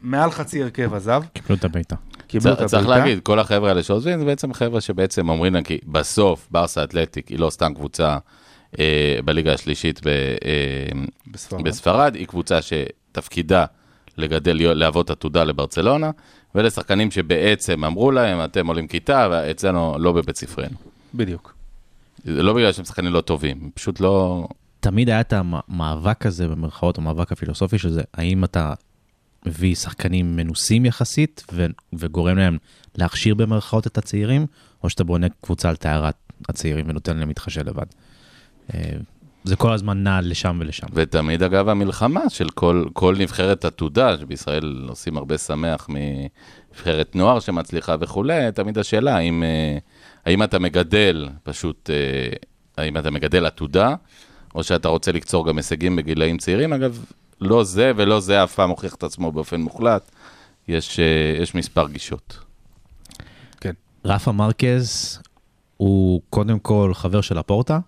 מעל חצי הרכב עזב, קיבלו את הבעיטה. קיבלו את צריך- צריך. להגיד, כל החבר'ה האלה שעוזבים, זה בעצם חבר'ה שבעצם אומרים להם, כי בסוף ברסה אתלטיק היא לא סתם קבוצה בליגה השלישית ב, אה, בספרד. בספרד, היא קבוצה שתפקידה לגדל, להוות עתודה לברצלונה, ואלה שחקנים שבעצם אמרו להם, אתם עולים כיתה, ואצלנו לא בבית ספרנו. בדיוק. זה לא בגלל שהם שחקנים לא טובים, פשוט לא... תמיד היה את המאבק הזה, במרכאות, המאבק הפילוסופי של זה, האם אתה מביא שחקנים מנוסים יחסית ו- וגורם להם להכשיר במרכאות את הצעירים, או שאתה בונה קבוצה על טהרת הצעירים ונותן להם להתחשל לבד. אה, זה כל הזמן נע לשם ולשם. ותמיד, אגב, המלחמה של כל, כל נבחרת עתודה, שבישראל עושים הרבה שמח מנבחרת נוער שמצליחה וכולי, תמיד השאלה, האם, אה, האם אתה מגדל פשוט, אה, האם אתה מגדל עתודה, או שאתה רוצה לקצור גם הישגים בגילאים צעירים. אגב, לא זה ולא זה אף פעם הוכיח את עצמו באופן מוחלט. יש, יש מספר גישות. כן. רפה מרקז הוא קודם כל חבר של הפורטה,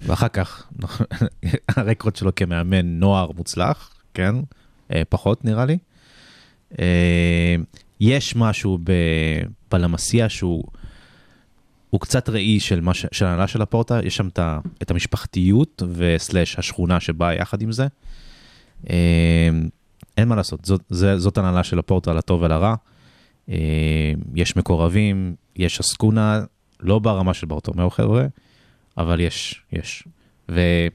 ואחר כך הרקורד שלו כמאמן נוער מוצלח, כן? אה, פחות נראה לי. אה, יש משהו בלמסיה שהוא הוא קצת ראי של, מה של ההנהלה של הפורטה, יש שם את, המשפחתיות וסלאש השכונה שבאה יחד עם זה. אה, אין מה לעשות, זאת, זאת הנהלה של הפורטה לטוב ולרע. יש מקורבים, יש אסקונה, לא ברמה של ברטומיאו חבר'ה, אבל יש, יש. ואם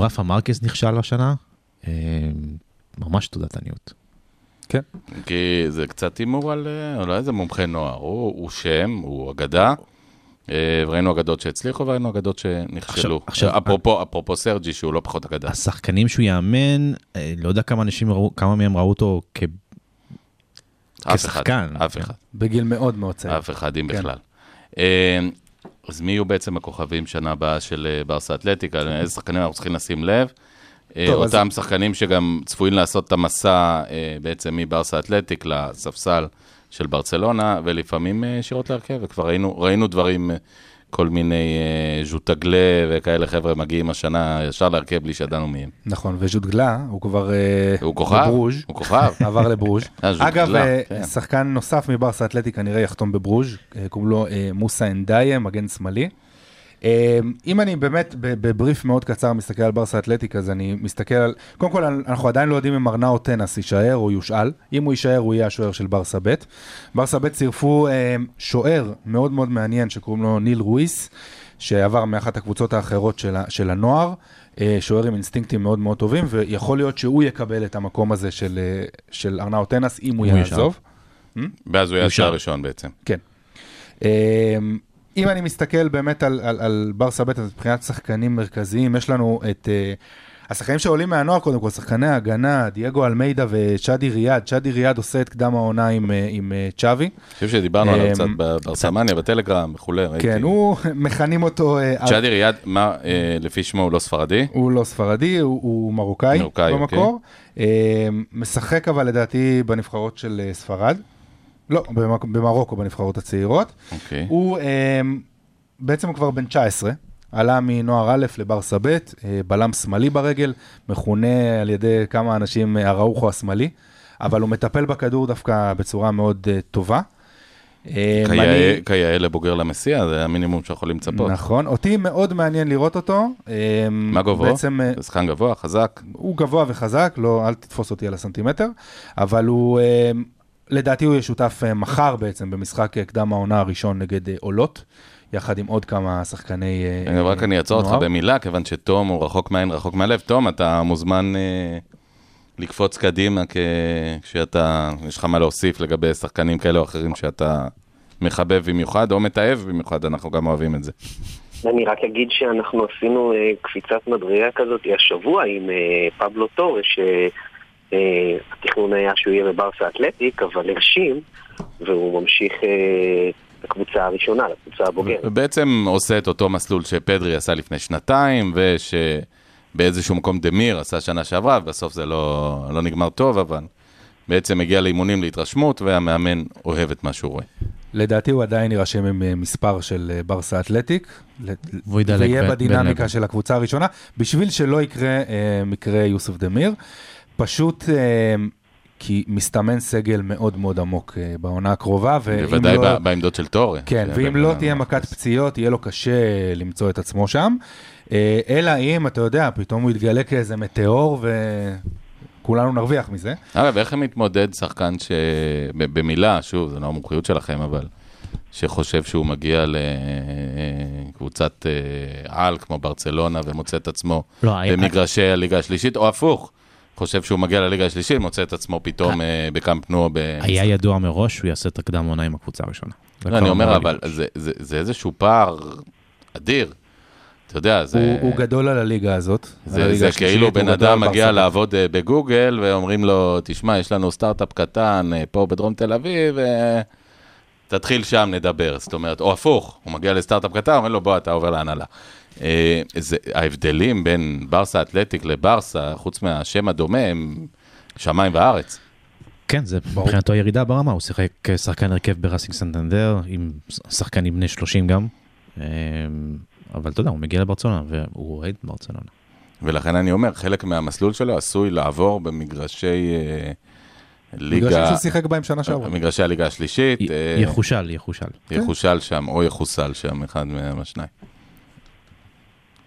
רפה מרקס נכשל השנה, אה, ממש תעודת עניות. כן. כי זה קצת הימור על, אה, לא איזה מומחה נוער, הוא, הוא שם, הוא אגדה. אה, וראינו אגדות שהצליחו וראינו אגדות שנכשלו. עכשיו- עכשיו- אפרופו, אפרופו סרג'י, שהוא לא פחות אגדה. השחקנים שהוא יאמן, לא יודע כמה אנשים ראו, כמה מהם ראו אותו כ... אף אחד, כשחקן. אף כן. אחד, בגיל מאוד מאוד צעיר. אף אחד, אם כן. בכלל. אז מי יהיו בעצם הכוכבים שנה הבאה של אה, ברסה אתלטיקה? איזה שחקנים אנחנו צריכים לשים לב? אה, טוב, אז- אותם שחקנים שגם צפויים לעשות את המסע אה, בעצם מברסה אתלטיק לספסל של ברצלונה, ולפעמים ישירות להרכב, וכבר ראינו, ראינו דברים, כל מיני אה, ז'וטגלה וכאלה חבר'ה מגיעים השנה ישר להרכב בלי שידענו מי הם. נכון, וז'וטגלה, הוא כבר... אה, הוא כוכב? בברוז'. הוא כוכב? עבר לברוז'. אה, אגב, כן. שחקן נוסף מברסה אתלטי כנראה יחתום בברוז', קוראים לו אה, מוסא אנדאיה, מגן שמאלי. אה, אם אני באמת בבריף מאוד קצר מסתכל על ברסה אתלטיק, אז אני מסתכל על... קודם כל, אנחנו עדיין לא יודעים אם ארנאו טנס יישאר או יושאל. אם הוא יישאר, הוא יהיה השוער של ברסה ב'. ברסה ב' צירפו אה, שוער מאוד מאוד מעניין שקוראים לו ניל רואיס, שעבר מאחת הקבוצות האחרות של, של הנוער. אה, שוער עם אינסטינקטים מאוד מאוד טובים, ויכול להיות שהוא יקבל את המקום הזה של, אה, של ארנאו טנס אם הוא הוא יעזוב. ואז הוא יהיה. השוער הראשון בעצם. כן. אם אני מסתכל באמת על, על, על ברסה ב', אז מבחינת שחקנים מרכזיים, יש לנו את uh, השחקנים שעולים מהנוער, קודם כל, שחקני ההגנה, דייגו אלמידה וצ'אדי ריאד. צ'אדי ריאד עושה את קדם העונה עם, אה, עם אה, צ'אבי. אני חושב שדיברנו עליו קצת ברסמניה, בטלגרם וכולי, ראיתי. כן, הוא, מכנים אותו, אה, צ'אדי ריאד, מה, אה, לפי שמו הוא לא ספרדי? הוא לא ספרדי, הוא, הוא מרוקאי, מרוקאי, במקור. אה, משחק אבל לדעתי בנבחרות של אה, ספרד. לא, במרוקו בנבחרות הצעירות. אוקיי. הוא אה, בעצם כבר בן 19, עלה מנוער א' לברסה ב', אה, בלם שמאלי ברגל, מכונה על ידי כמה אנשים אה, אראוחו השמאלי, אבל הוא מטפל בכדור דווקא בצורה מאוד אה, טובה. אה, כיאה- לבוגר למסיע, זה המינימום שיכולים לצפות. נכון, אותי מאוד מעניין לראות אותו. אה, מה גובהו? בעצם אה, שחקן גבוה, חזק. הוא גבוה וחזק, לא, אל תתפוס אותי על הסנטימטר, אבל הוא, אה, לדעתי הוא יהיה שותף אה, מחר בעצם במשחק אה, קדם העונה הראשון נגד אה, עולות, יחד עם עוד כמה שחקני רגע, רק אני אעצור אותך נוער. במילה, כיוון שתום הוא רחוק מהעין, רחוק מהלב. תום, אתה מוזמן לקפוץ קדימה כשאתה, יש לך מה להוסיף לגבי שחקנים כאלה או אחרים שאתה מחבב במיוחד, או מתעב במיוחד, אנחנו גם אוהבים את זה. אני רק אגיד שאנחנו עשינו קפיצת מדרגה כזאת השבוע עם פבלו טורס, שהתכנון היה שהוא יהיה בברסה אתלטיק, אבל הרשים, והוא ממשיך אה, לקבוצה הראשונה, לקבוצה הבוגרת. ובעצם עושה את אותו מסלול שפדרי עשה לפני שנתיים, ושבאיזשהו מקום דמיר עשה שנה שעברה, ובסוף זה לא, לא נגמר טוב, אבל בעצם הגיע לאימונים להתרשמות, והמאמן אוהב את מה שהוא רואה. לדעתי הוא עדיין יירשם עם אה, מספר של אה, ברסה אתלטיק, ויהיה בדינמיקה של הקבוצה הראשונה, בשביל שלא יקרה אה, מקרה יוסף דמיר, פשוט אה, כי מסתמן סגל מאוד מאוד עמוק אה, בעונה הקרובה, בוודאי לא... בעמדות של טורי. כן, ואם לא תהיה מכת מחפש. פציעות, יהיה לו קשה למצוא את עצמו שם. אה, אלא אם, אתה יודע, פתאום הוא יתגלה כאיזה מטאור וכולנו נרוויח מזה. אגב, איך מתמודד שחקן ש... במילה, שוב, זה לא המומחיות שלכם, אבל שחושב שהוא מגיע לקבוצת אה, על כמו ברצלונה ומוצא את עצמו לא, במגרשי הליגה השלישית, או הפוך, חושב שהוא מגיע לליגה השלישית, מוצא את עצמו פתאום אה, בקאמפ נו. ב- היה ידוע מראש שהוא יעשה את הקדם עונה עם הקבוצה הראשונה. לא, אני אומר, אבל. זה- זה זה איזשהו פער אדיר. אתה יודע, זה... הוא, הוא גדול על הליגה הזאת. זה, הליגה זה השלישית, כאילו בן אדם מגיע. לעבוד אה, בגוגל ואומרים לו, תשמע, יש לנו סטארט-אפ קטן אה, פה בדרום תל אביב, תתחיל שם, נדבר. זאת אומרת, או הפוך, הוא מגיע לסטארט-אפ קטן, אומרים לו, בוא, אתה עובר להנהלה. אה, זה, ההבדלים בין ברסה אתלטיק לברסה, חוץ מהשם הדומה, הם שמיים וארץ. כן, זה מבחינתו ירידה ברמה, הוא שיחק כשחקן הרכב בראסינג סנטנדר, עם שחקנים בני 30 גם. אמ, אבל אתה יודע, הוא מגיע לברצלונה, והוא אוהד ברצלונה. ולכן אני אומר, חלק מהמסלול שלו עשוי לעבור במגרשי אה, מגרשים ליגה, שהוא שיחק בהם שנה שעברה. מגרשי הליגה השלישית. י- אה, יחושל, יחושל. יחושל שם, או יחוסל שם, אחד מהשניים.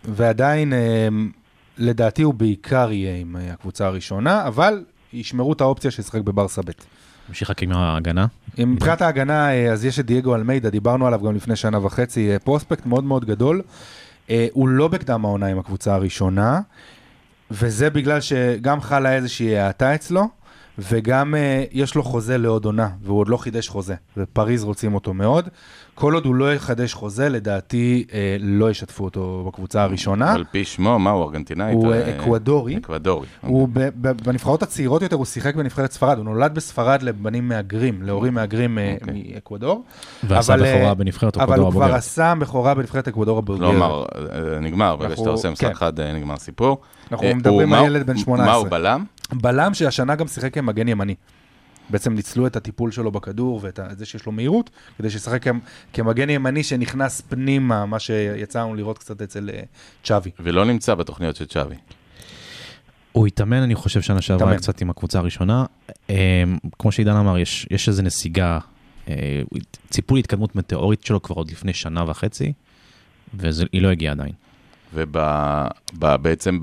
ועדיין, אה, לדעתי הוא בעיקר יהיה עם אה, הקבוצה הראשונה, אבל ישמרו את האופציה שישחק בברסה ב'. נמשיך רק עם ההגנה. מבחינת ההגנה, אה, אז יש את דייגו אלמידה, דיברנו עליו גם לפני שנה וחצי, prospect מאוד מאוד גדול. הוא לא בקדם העונה עם הקבוצה הראשונה, וזה בגלל שגם חלה איזושהי האטה אצלו, וגם יש לו חוזה לעוד עונה, והוא עוד לא חידש חוזה, ופריז רוצים אותו מאוד. כל עוד הוא לא יחדש חוזה, לדעתי אה, לא ישתפו אותו בקבוצה הראשונה. על פי שמו, מה הוא ארגנטינאי? הוא, אה, אקוודורי. אקוודורי. הוא ב- ב- בנבחרות הצעירות יותר, הוא שיחק בנבחרת ספרד, הוא נולד בספרד לבנים מהגרים, להורים מהגרים אה, אוקיי. מאקוודור. ועשה אבל, אה, בכורה בנבחרת אבל אקוודור הוא כבר הבוגרת. עשה בכורה בנבחרת אקוודור הבוגרת. כלומר, אה, נגמר, ברגע שאתה עושה משחק כן. אחד, נגמר הסיפור. אנחנו אה, מדברים על מה ילד בן מה 18. הוא בלם? בלם שהשנה גם שיחק כמגן ימני. בעצם ניצלו את הטיפול שלו בכדור ואת זה שיש לו מהירות, כדי שישחק כמ- כמגן ימני שנכנס פנימה, מה שיצא לנו לראות קצת אצל אה, צ'אבי. ולא נמצא בתוכניות של צ'אבי. הוא התאמן, אני חושב, שנה שעברה. קצת עם הקבוצה הראשונה. אה, כמו שעידן אמר, יש, יש איזו נסיגה, אה, ציפו להתקדמות מטאורית שלו כבר עוד לפני שנה וחצי, והיא לא הגיעה עדיין. ובעצם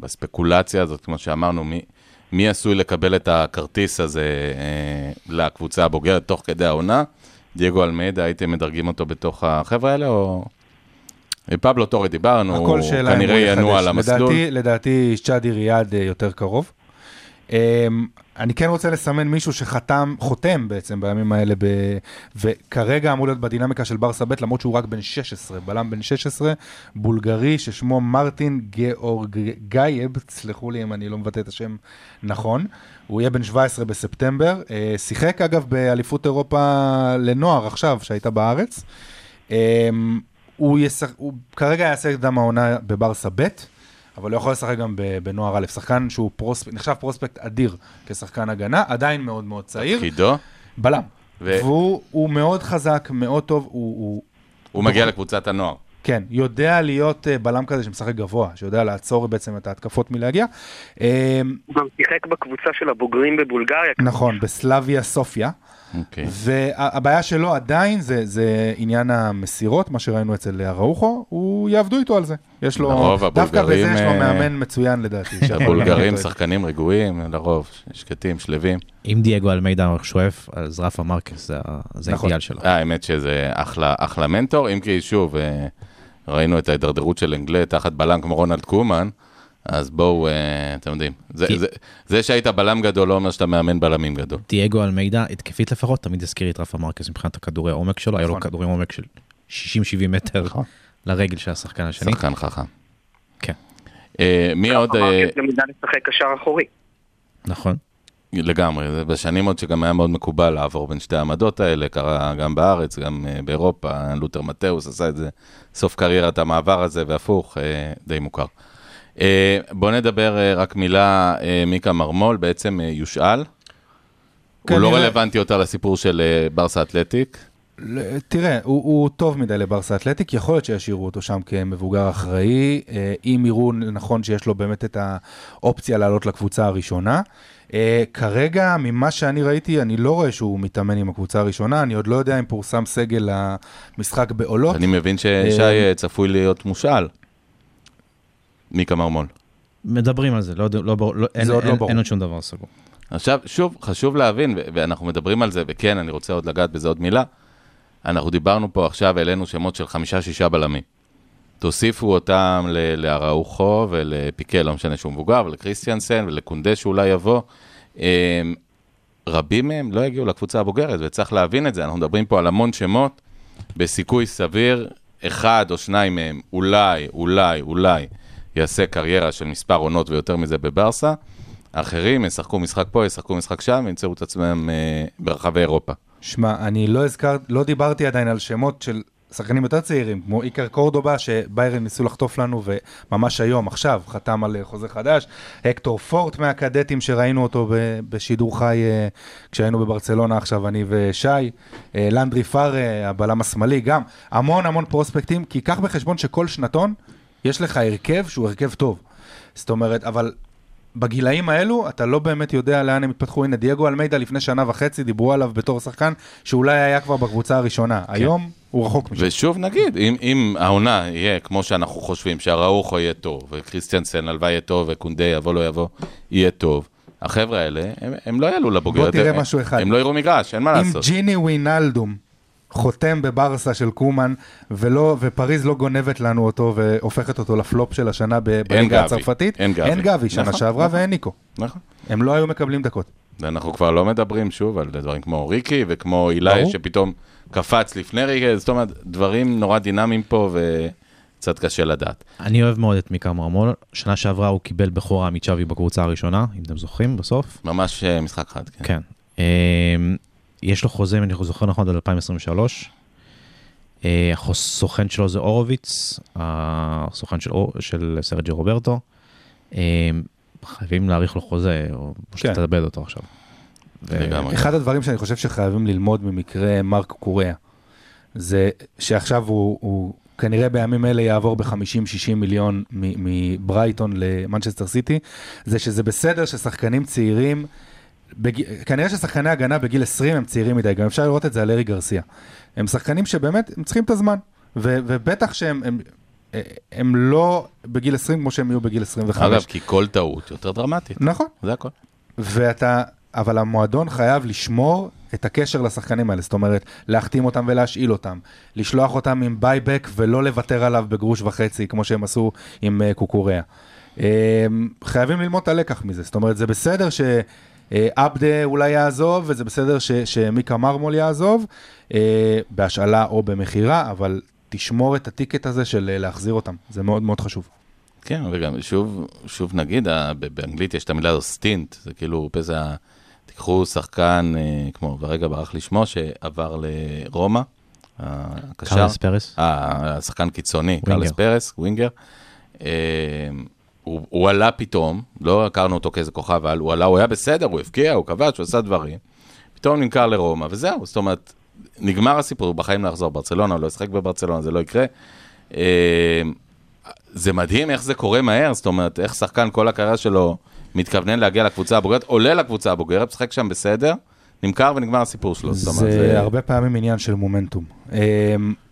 בספקולציה הזאת, כמו שאמרנו, מי, מי עשוי לקבל את הכרטיס הזה אה, לקבוצה הבוגרת תוך כדי העונה? דייגו אלמיידה, הייתם מדרגים אותו בתוך החבר'ה האלה, או... אה, פבלו טורי דיברנו, הוא כנראה ינוע. על המסלול. לדעתי, לדעתי צ'אדי ריאד אה, יותר קרוב. אני כן רוצה לסמן מישהו שחתם, חותם בעצם בימים האלה, ב... וכרגע אמור להיות בדינמיקה של ברסה ב', למרות שהוא רק בן 16, בלם בן 16, בולגרי ששמו מרטין גאורגייב, תסלחו לי אם אני לא מבטא את השם נכון, הוא יהיה בן 17 בספטמבר, אה, שיחק אגב באליפות אירופה לנוער עכשיו, שהייתה בארץ. אמ, הוא, ישח... הוא כרגע יעשה קדם העונה בברסה ב', אבל הוא יכול לשחק גם ב- בנוער א', שחקן שהוא פרוספקט, נחשב פרוספקט אדיר כשחקן הגנה, עדיין מאוד מאוד צעיר, תפקידו, בלם. ו- והוא הוא מאוד חזק, מאוד טוב, הוא, הוא הוא מגיע לקבוצת הנוער. כן, יודע להיות אה, בלם כזה שמשחק גבוה, שיודע לעצור בעצם את ההתקפות מלהגיע. אה, הוא גם שיחק בקבוצה של הבוגרים בבולגריה. נכון, בסלאביה סופיה. אוקיי. והבעיה שלו עדיין זה, זה עניין המסירות, מה שראינו אצל אראוחו, הוא יעבדו איתו על זה. יש לו, לרוב דווקא בזה יש לו אה, מאמן מצוין לדעתי. הבולגרים. שחקנים רגועים, לרוב, שקטים, שלווים. אם דייגו אלמידה שואף, אז רפה מרקס זה, זה נכון. האידיאל שלו. אה, האמת שזה אחלה, אחלה מנטור, אם כי שוב, אה, ראינו את ההידרדרות של אנגלה תחת בלם כמו רונלד קומן, אז בואו, אה, אתם יודעים, זה, כי- זה, זה שהיית בלם גדול לא אומר שאתה מאמן בלמים גדול. דייגו אלמידה, התקפית לפחות, תמיד הזכיר את רפה מרקס מבחינת הכדורי העומק שלו, היה לו נכון. כדורי עומק של 60-70 מטר נכון. לרגל של השחקן השני. שחקן חכם. כן, אה, מי עוד? אה, מרקס גם ידע לשחק קשר אחורי. נכון. לגמרי, זה בשנים עוד שגם היה מאוד מקובל לעבור בין שתי העמדות האלה, קרה גם בארץ, גם אה, באירופה, לותר מתאוס עשה את זה, סוף קריירת המעבר הזה, והפוך, די מוכר. אה, בואו נדבר אה, רק מילה, אה, מיקה מרמול בעצם יושאל. הוא לא רלוונטי יותר לסיפור של ברסה אתלטיק. תראה, הוא, הוא טוב מדי לברסה אתלטיק, יכול להיות שישאירו אותו שם כמבוגר אחראי, אם יראו נכון שיש לו באמת את האופציה לעלות לקבוצה הראשונה. כרגע, ממה שאני ראיתי, אני לא רואה שהוא מתאמן עם הקבוצה הראשונה, אני עוד לא יודע אם פורסם סגל למשחק בעולות. אני מבין ששי צפוי להיות מושאל. מיקה מרמול. מדברים על זה, לא, לא, ברור- לא, אין, עוד לא אין, ברור. אין עוד שום דבר סגור. עכשיו, שוב, חשוב להבין, ו- ואנחנו מדברים על זה, וכן, אני רוצה עוד לגעת בזה עוד מילה. אנחנו דיברנו פה עכשיו, העלינו שמות של חמישה-שישה בלמים. תוסיפו אותם לאראוחו ולפיקל, לא משנה שהוא מבוגר, ולקריסטיאנסן ולקונדה שאולי יבוא. אמ, רבים מהם לא יגיעו לקבוצה הבוגרת, וצריך להבין את זה. אנחנו מדברים פה על המון שמות, בסיכוי סביר, אחד או שניים מהם אולי, אולי, אולי יעשה קריירה של מספר עונות ויותר מזה בברסה. האחרים ישחקו משחק פה, ישחקו משחק שם, וימצאו את עצמם אה, ברחבי אירופה. שמע, אני לא הזכר, לא דיברתי עדיין על שמות של שחקנים יותר צעירים, כמו איקר קורדובה, שביירן ניסו לחטוף לנו, וממש היום, עכשיו, חתם על אה, חוזה חדש. הקטור פורט מהקדטים, שראינו אותו בשידור חי אה, כשהיינו בברצלונה עכשיו, אני ושי. אה, לנדרי פאר, הבלם השמאלי, גם. המון המון פרוספקטים, כי קח בחשבון שכל שנתון, יש לך הרכב שהוא הרכב טוב. זאת אומרת, אבל בגילאים האלו, אתה לא באמת יודע לאן הם התפתחו. הנה, דייגו אלמידה לפני שנה וחצי, דיברו עליו בתור שחקן שאולי היה כבר בקבוצה הראשונה. היום הוא רחוק משם. ושוב נגיד, אם, אם העונה יהיה כמו שאנחנו חושבים, שהראוכו יהיה טוב, וכריסטיאנסן הלוואי יהיה טוב, וקונדה יבוא לא יבוא, יהיה טוב, החבר'ה האלה, הם, הם לא יעלו לבוגרת. בוא תראה הם, משהו אחד. הם לא יראו מגרש, אין מה אם לעשות. ג'יני ווינלדום חותם בברסה של קומן, ולא, ופריז לא גונבת לנו אותו והופכת אותו לפלופ של השנה בליגה. הצרפתית. אין גבי. אין גבי, שנה נכון, שעברה נכון. ואין ניקו. נכון. הם לא היו מקבלים דקות. ואנחנו כבר לא מדברים שוב על דברים כמו ריקי וכמו אילי ברור. שפתאום קפץ לפני ריקי, זאת אומרת, דברים נורא דינמיים פה וקצת קשה לדעת. אני אוהב מאוד את מיקה מרמול. שנה שעברה הוא קיבל בכורה מצ'אבי בקבוצה הראשונה, אם אתם זוכרים, בסוף. ממש אה, משחק חד, כן. כן. יש לו חוזה, אם אני זוכר נכון, עד 2023. אה, הסוכן שלו זה הורוביץ, הסוכן של, של סרג'י רוברטו. אמ, חייבים להאריך לו חוזה, או פשוט כן. תאבד אותו עכשיו. ו-. אחד הדברים שאני חושב שחייבים ללמוד ממקרה מרק קוריאה, זה שעכשיו הוא, הוא כנראה בימים אלה יעבור ב-50-60 מיליון מברייטון למנצ'סטר סיטי, זה שזה בסדר ששחקנים צעירים, בג... כנראה ששחקני הגנה בגיל 20 הם צעירים מדי, גם אפשר לראות את זה על ארי גרסיה. הם שחקנים שבאמת, הם צריכים את הזמן, ו- ובטח שהם... הם, הם לא בגיל 20 כמו שהם יהיו בגיל 25. אגב, כי כל טעות יותר דרמטית, נכון, זה הכל. ואתה, אבל המועדון חייב לשמור את הקשר לשחקנים האלה, זאת אומרת, להחתים אותם ולהשאיל אותם, לשלוח אותם עם buyback ולא לוותר עליו בגרוש וחצי, כמו שהם עשו עם אה, קוקוריאה. חייבים ללמוד את הלקח מזה, זאת אומרת, זה בסדר שעבדה אולי יעזוב, וזה בסדר ש, שמיקה מרמול יעזוב, אה, בהשאלה או במכירה, אבל תשמור את ה ticket הזה של אה, להחזיר אותם, זה מאוד מאוד חשוב. כן, וגם שוב, שוב נגיד, באנגלית יש את המילה הזו stint, זה כאילו פזה, תיקחו שחקן, אה, כמו, ברגע ברח לי שמו, שעבר לרומא, הקשר. קרלס פרס. אה, השחקן קיצוני. קרלס פרס, winger. אה, הוא, הוא עלה פתאום, לא הכרנו אותו כאיזה כוכב, אבל הוא עלה, הוא היה בסדר, הוא הבקיע, הוא כבש, הוא עשה דברים. פתאום נמכר לרומא, וזהו, זאת אומרת, נגמר הסיפור, הוא בחיים לא יחזור ברצלונה, הוא לא ישחק בברצלונה, זה לא יקרה. אה, זה מדהים איך זה קורה מהר, זאת אומרת, איך שחקן כל הקריירה שלו מתכוונן להגיע לקבוצה הבוגרת, עולה לקבוצה הבוגרת, משחק שם בסדר, נמכר ונגמר הסיפור שלו. זאת אומרת, זה הרבה פעמים עניין של מומנטום. Um,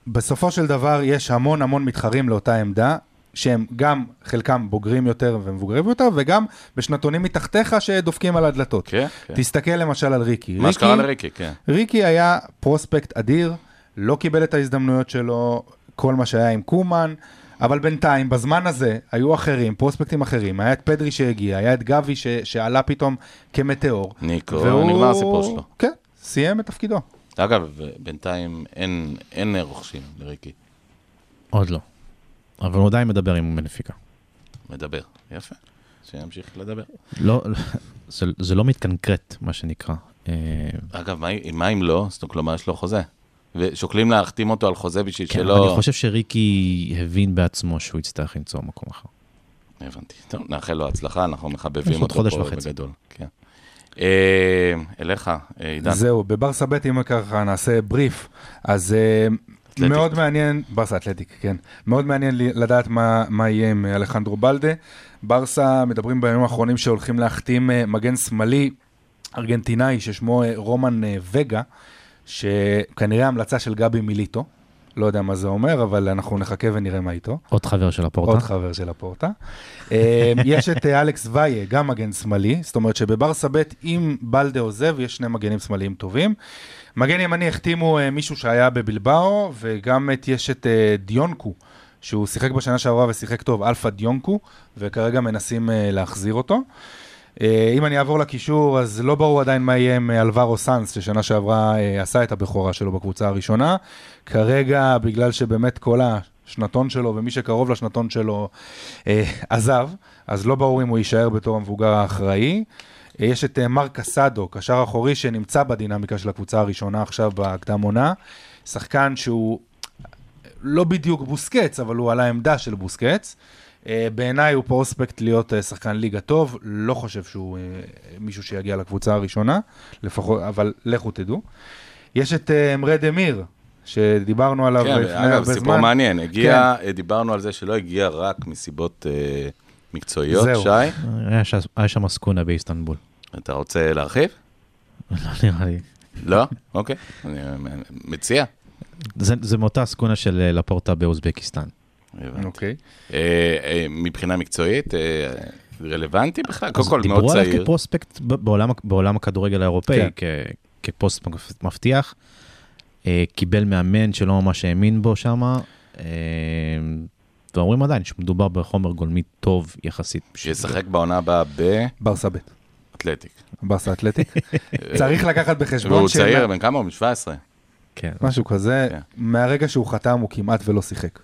בסופו של דבר יש המון המון מתחרים לאותה עמדה, שהם גם חלקם בוגרים יותר ומבוגרים יותר, וגם בשנתונים מתחתיך שדופקים על הדלתות. כן, כן. תסתכל למשל על ריקי. מה שקרה לריקי, כן. ריקי היה פרוספקט אדיר, לא קיבל את ההזדמנויות שלו, כל מה שהיה עם קומן, אבל בינתיים, בזמן הזה, היו אחרים, פרוספקטים אחרים, היה את פדרי שהגיע, היה את גבי ש, שעלה פתאום כמטאור. ניקו, נגמר הסיפור שלו. כן, סיים את תפקידו. אגב, בינתיים אין, אין רוכשים לריקי. עוד לא. אבל הוא עדיין מדבר עם בנפיקה. מדבר. יפה. שימשיך לדבר. לא, זה, זה לא מתקנקרט, מה שנקרא. אה, אגב, מה, מה אם לא? זאת אומרת, כלומר, יש לו חוזה. ושוקלים להחתים אותו על חוזה בשביל כן, שלא... אבל אני חושב שריקי הבין בעצמו שהוא יצטרך למצוא מקום אחר. הבנתי. טוב, נאחל לו הצלחה, אנחנו מחבבים עוד אותו פה וחצי. בגדול. כן. אה, אליך, אה, עידן. זהו, בברסה ב' אם ככה נעשה בריף, אז אה, אתלטיק. מאוד מעניין, ברסה אתלטיק, כן, מאוד מעניין לדעת מה, מה יהיה עם אה, אלחנדרו בלדה. ברסה מדברים בימים האחרונים שהולכים להחתים אה, מגן שמאלי ארגנטינאי ששמו אה, רומן וגה, שכנראה המלצה של גבי מיליטו, לא יודע מה זה אומר, אבל אנחנו נחכה ונראה מה איתו. עוד חבר של לפורטה. עוד חבר של לפורטה. אה, יש את אה, אלכס ויה, גם מגן שמאלי, זאת אומרת שבברסה ב' אם בלדה עוזב, יש שני מגנים שמאליים טובים. מגן ימני החתימו אה, מישהו שהיה בבילבאו, וגם את, יש את אה, דיונקו, שהוא שיחק בשנה שעברה ושיחק טוב, אלפא דיונקו, וכרגע מנסים להחזיר אותו. אה, אם אני אעבור לקישור, אז לא ברור עדיין מה יהיה עם אה, אלברו סאנס, ששנה שעברה אה, עשה את הבכורה שלו בקבוצה הראשונה. כרגע, בגלל שבאמת כל השנתון שלו ומי שקרוב לשנתון שלו עזב, אז לא ברור אם הוא יישאר בתור המבוגר האחראי. יש את מרק קסדו, קשר אחורי שנמצא בדינמיקה של הקבוצה הראשונה עכשיו בהקדם עונה. שחקן שהוא לא בדיוק בוסקץ, אבל הוא על העמדה של בוסקץ. אה, בעיניי הוא פרוספקט להיות אה, שחקן ליגה טוב, לא חושב שהוא אה, מישהו שיגיע לקבוצה הראשונה, לפחות, אבל לכו תדעו. יש את אמרה דמיר, שדיברנו עליו כן, לפני אגב, הרבה סיפור זמן. מעניין. הגיע, אה, דיברנו על זה שלא הגיע רק מסיבות אה, מקצועיות. זהו. שי, היה שם סקונה באיסטנבול. אתה רוצה להרחיב? לא נראה לי. לא? אוקיי. אני מציע. זה, זה מאותה סקונה של לפורטה באוזבקיסטן. הבנתי. אוקיי. אה, אה, מבחינה מקצועית, אה, רלוונטי בכלל? קודם כל, מאוד דיברו עליו צעיר. כפרוספקט ב- בעולם, בעולם הכדורגל האירופאי, כן. כ, כפוסט. אה, קיבל מאמן שלא ממש האמין בו שם, ואומרים עדיין שמדובר בחומר גולמי טוב יחסית. שישחק בעונה הבאה ברסה ב', באתלטיק. ברסה אתלטיק. צריך לקחת בחשבון והוא צעיר, בן כמה הוא? בן 17. כן. משהו כזה, כן. מהרגע שהוא חתם הוא כמעט ולא שיחק.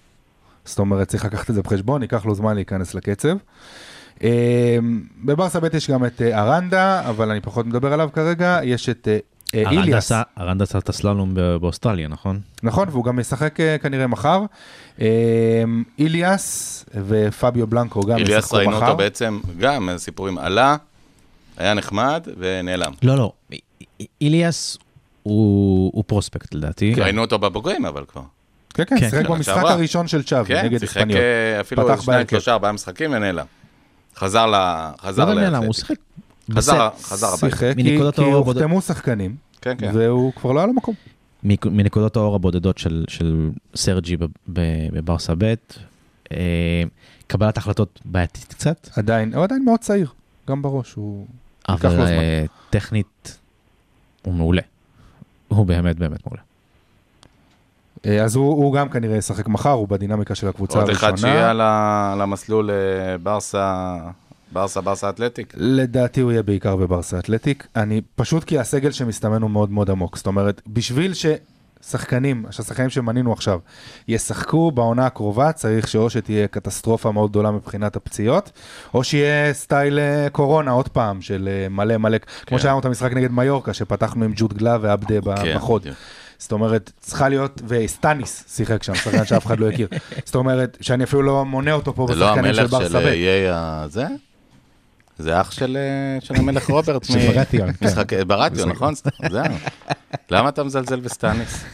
זאת אומרת, צריך לקחת את זה בחשבון, ייקח לו זמן להיכנס לקצב. אה, בברסה ב' יש גם את אה, ארנדה, אבל אני פחות מדבר עליו כרגע, יש את אה, אה, ארנדה איליאס, ארנדה עשה את הסללום באוסטרליה, נכון? נכון, והוא גם ישחק אה, כנראה מחר. אה, איליאס ופביו בלנקו גם איליאס ישחקו ראינו מחר. אותו בעצם, גם סיפורים, עלה, היה נחמד ונעלם. לא, לא, אי- אי- איליאס הוא פרוספקט לדעתי. ראינו אותו בבוגרים אבל כבר. כן, כן, כן, שיחק במשחק. הראשון של צ'אבי כן, נגד שיחק אספניול. אה, אפילו שניים. שלושה, ארבעה משחקים ונעלם. חזר ל... חזר לא נעלם, הוא לאתלטיק. שיחק. חזר. חזר הביתה. שיחק כי הוחתמו שחקנים, כן, כן. והוא כבר לא היה לו מקום. מק- מנקודות האור הבודדות של, של סרג'י בברסה ב', אה, קבלת החלטות בעייתית קצת, עדיין, הוא עדיין מאוד צעיר, גם בראש, הוא... ייקח אבל לו זמן. אה, טכנית הוא מעולה. הוא באמת באמת מעולה. אה, אז הוא, הוא גם כנראה ישחק מחר, הוא בדינמיקה של הקבוצה עוד הראשונה. אחד שיהיה על המסלול אה, ברסה, ברסה, ברסה אתלטיק. לדעתי הוא יהיה בעיקר בברסה אתלטיק. אני, פשוט כי הסגל שמסתמן הוא מאוד מאוד עמוק. זאת אומרת, בשביל ששחקנים, השחקנים שמנינו עכשיו, ישחקו בעונה הקרובה, צריך שאו שתהיה קטסטרופה מאוד גדולה מבחינת הפציעות, או שיהיה style אה, קורונה עוד פעם, של מלא מלא, כמו שהיה לנו את המשחק נגד מיורקה, שפתחנו עם ג'וטגלה ועבדה כן, בחוד. בדיוק. זאת אומרת, צריכה להיות, ואסטניס שיחק שם, שחקן שאף אחד לא הכיר. זאת אומרת, שאני אפילו לא מונה אותו פה זה לא בשחקנים של המלך של ברסה ב'. איי הזה? זה אח של אה, של המלך רוברט. של ברתיון, כן. אה, ברתיון, נכון? זהו. למה אתה מזלזל בסטניס?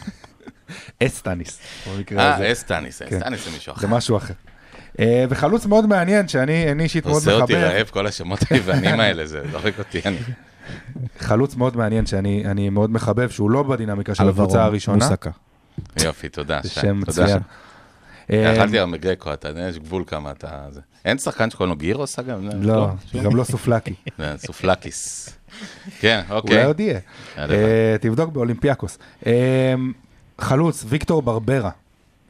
אסטניס, במקרה הזה. אה, אסטניס, כן. סטניס זה מישהו אחר. זה משהו אחר. אה, וחלוץ מאוד מעניין, שאני אני אישית מאוד עושה אותי רעב כל השמות היוונים האלה, זה זורק אותי. חלוץ מאוד מעניין שאני אני מאוד מחבב, שהוא לא בדינמיקה של הקבוצה הראשונה. מוסקה. יופי, תודה. זה שי, שם. מצוין. אה, אכלתי היום בגרקו, אתה יודע, יש גבול כמה אתה... זה. אין שחקן שקוראים לו גירוס אגב? לא, שום? גם לא סופלקי. זה סופלקיס. כן, אולי אוקיי. עוד יהיה. אה, תבדוק באולימפיאקוס. אה, חלוץ, ויקטור ברברה,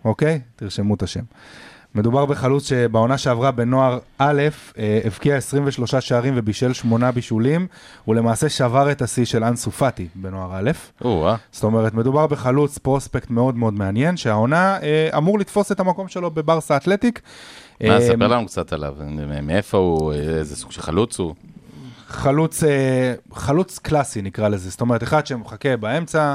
אוקיי? תרשמו את השם. מדובר בחלוץ שבעונה שעברה בנוער א', אה, הבקיע 23 שערים ובישל 8 בישולים, הוא למעשה שבר את השיא של אנסו פאטי בנוער א'. או, אה. זאת אומרת, מדובר בחלוץ פרוספקט מאוד מאוד מעניין, שהעונה אה, אמור לתפוס את המקום שלו בברסה אתלטיק. מה, אה, ספר לנו קצת עליו, מאיפה הוא, איזה סוג של חלוץ הוא. חלוץ, חלוץ קלאסי נקרא לזה, זאת אומרת, אחד שמחכה באמצע,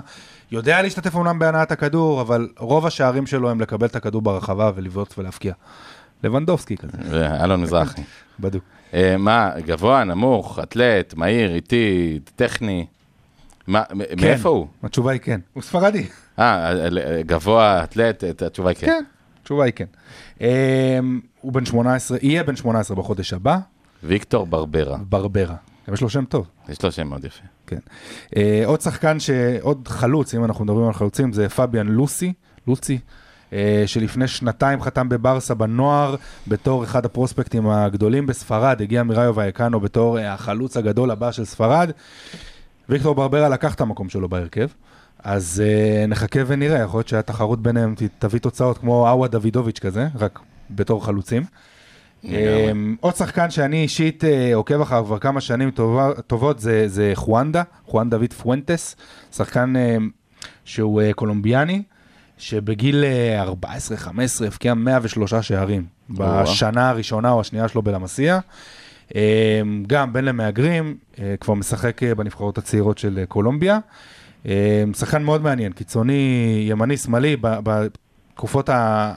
יודע להשתתף אומנם בהנעת הכדור, אבל רוב השערים שלו הם לקבל את הכדור ברחבה ולבעוט ולהפקיע. לבנדובסקי כזה, אלון מזרחי. בדיוק. אה, מה, גבוה, נמוך, אתלט, מהיר, איטי, טכני? מה, כן. מאיפה הוא? התשובה היא כן. הוא ספרדי. אה, גבוה, אתלט, את- התשובה היא כן. כן, התשובה היא כן. אה, הוא בן 18, יהיה בן 18 בחודש הבא, ויקטור ברברה, ברברה. יש לו שם טוב. יש לו שם מאוד יפה. כן. אה, עוד שחקן, ש... עוד חלוץ, אם אנחנו מדברים על חלוצים, זה פביאן לוסי, לוצי, אה, שלפני שנתיים חתם בברסה בנוער, בתור אחד הפרוספקטים הגדולים בספרד, הגיע מראיו וייקנו בתור אה, החלוץ הגדול הבא של ספרד. ויקטור ברברה לקח את המקום שלו בהרכב, אז אה, נחכה ונראה, יכול להיות שהתחרות ביניהם תביא תוצאות כמו אאווה דוידוביץ' כזה, רק בתור חלוצים. אמ, עוד שחקן שאני אישית אה, עוקב אחריו כבר כמה שנים טובות זה, זה חואנדה, חואן דוד פואנטס, שחקן אה, שהוא אה, קולומביאני, שבגיל אה, 14-15 הבקיע 103 שערים בשנה הראשונה או השנייה שלו בלמסיה. אה, גם בן למהגרים, כבר משחק בנבחרות הצעירות של קולומביה. אה, שחקן מאוד מעניין, קיצוני, ימני, שמאלי, בתקופות, ה...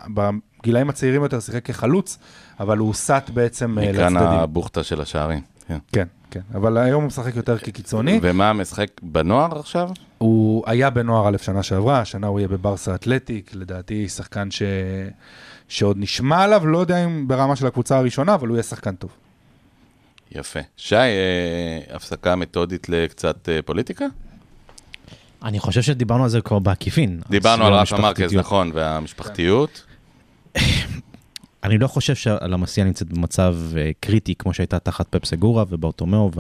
בגילאים הצעירים יותר שיחק כחלוץ, אבל הוא הוסט בעצם אה, מכאן לצדדים. הבוכטה של השערים. כן. כן, כן, אבל היום הוא משחק יותר כקיצוני. ומה, משחק בנוער עכשיו? הוא היה בנוער א' שנה שעברה, השנה הוא יהיה בברסה אתלטיק, לדעתי שחקן ש... שעוד נשמע עליו, לא יודע אם ברמה של הקבוצה הראשונה, אבל הוא יהיה שחקן טוב. יפה. שי, אה, הפסקה מתודית לקצת אה, פוליטיקה? אני חושב שדיברנו על זה כבר בעקיפין. דיברנו על רפה מרקז. נכון, והמשפחתיות. אני לא חושב שהלמסיה נמצאת במצב אה, קריטי כמו שהייתה תחת פפסגורה ובאוטומאו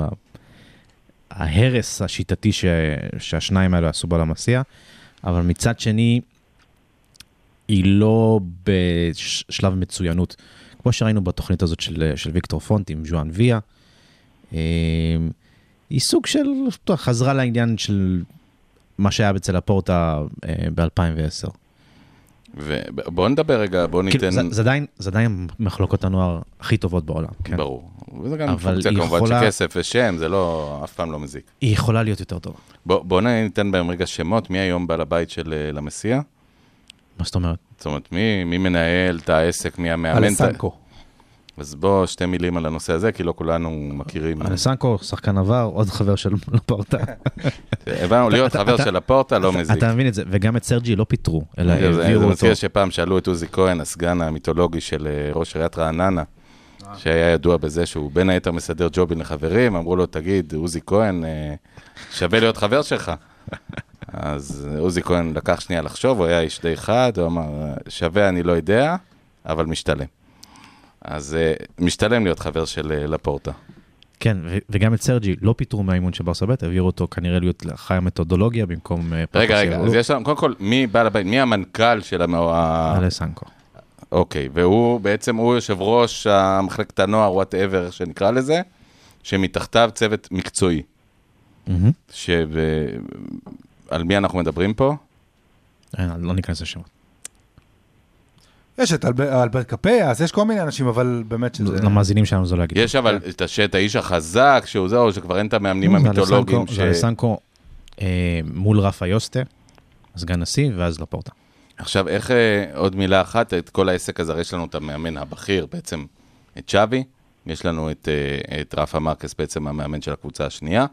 וההרס השיטתי ש... שהשניים האלו עשו בלמסיה. אבל מצד שני, היא לא בשלב מצוינות. כמו שראינו בתוכנית הזאת של, של ויקטור פונט עם ז'ואן ויה, אה, היא סוג של, חזרה לעניין של מה שהיה אצל הפורטה ב-2010. ובואו נדבר רגע, בואו ניתן... כאילו, זה, זה, עדיין, זה עדיין מחלוקות הנוער הכי טובות בעולם, כן? ברור. וזה גם אבל פונקציה כמובן יכולה- של כסף ושם, זה לא, אף פעם לא מזיק. היא יכולה להיות יותר טובה. בואו בוא ניתן בהם רגע שמות, מי היום בעל הבית של אה, למסיע? מה זאת אומרת? זאת אומרת, מי, מי מנהל את העסק, מי המאמן? אלסנקו. אז בוא, שתי מילים על הנושא הזה, כי לא כולנו מכירים. אלסנקו, שחקן עבר, עוד חבר של לפורטה. הבנו, להיות חבר של הפורטה לא מזיק. אתה מבין את זה, וגם את סרג'י לא פיטרו, אלא זה- זה העבירו אותו. מזכיר שפעם שאלו את עוזי כהן, הסגן המיתולוגי של אה, ראש עיריית רעננה, שהיה ידוע בזה שהוא בין היתר מסדר ג'ובים לחברים, אמרו לו, תגיד, עוזי כהן, אה, שווה להיות חבר שלך. אז עוזי כהן לקח שנייה לחשוב, הוא היה איש די חד, הוא אמר, שווה אני לא יודע, אבל משתלם. אז אה, משתלם להיות חבר של אה, לפורטה. כן, ו- וגם את סרג'י לא פיטרו מהאימון של ברסה ב', העבירו אותו כנראה להיות אחראי המתודולוגיה במקום... אה, רגע, רגע. אז יש לנו, קודם כל, מי בעל הבית, מי המנכ"ל של המ... אלכסנקו. אוקיי, והוא בעצם, הוא יושב ראש מחלקת הנוער, whatever, שנקרא לזה, שמתחתיו צוות מקצועי. מהמם. שעל מי אנחנו מדברים פה? אה, לא ניכנס לשמות. יש את אלב- אלברט קפאס, יש כל מיני אנשים, אבל באמת שזה... למאזינים שלנו זה לא יגיד. יש אבל את הש- את האיש החזק, שהוא זהו, שכבר אין את המאמנים המיתולוגיים. זה אלסנקו אה, מול רפה יוסטה, סגן נשיא, ואז לפורטה. עכשיו, איך, אה, עוד מילה אחת, את כל העסק הזה, יש לנו את המאמן הבכיר, בעצם את שווי, יש לנו את, אה, את רפה מרקס, בעצם המאמן של הקבוצה השנייה,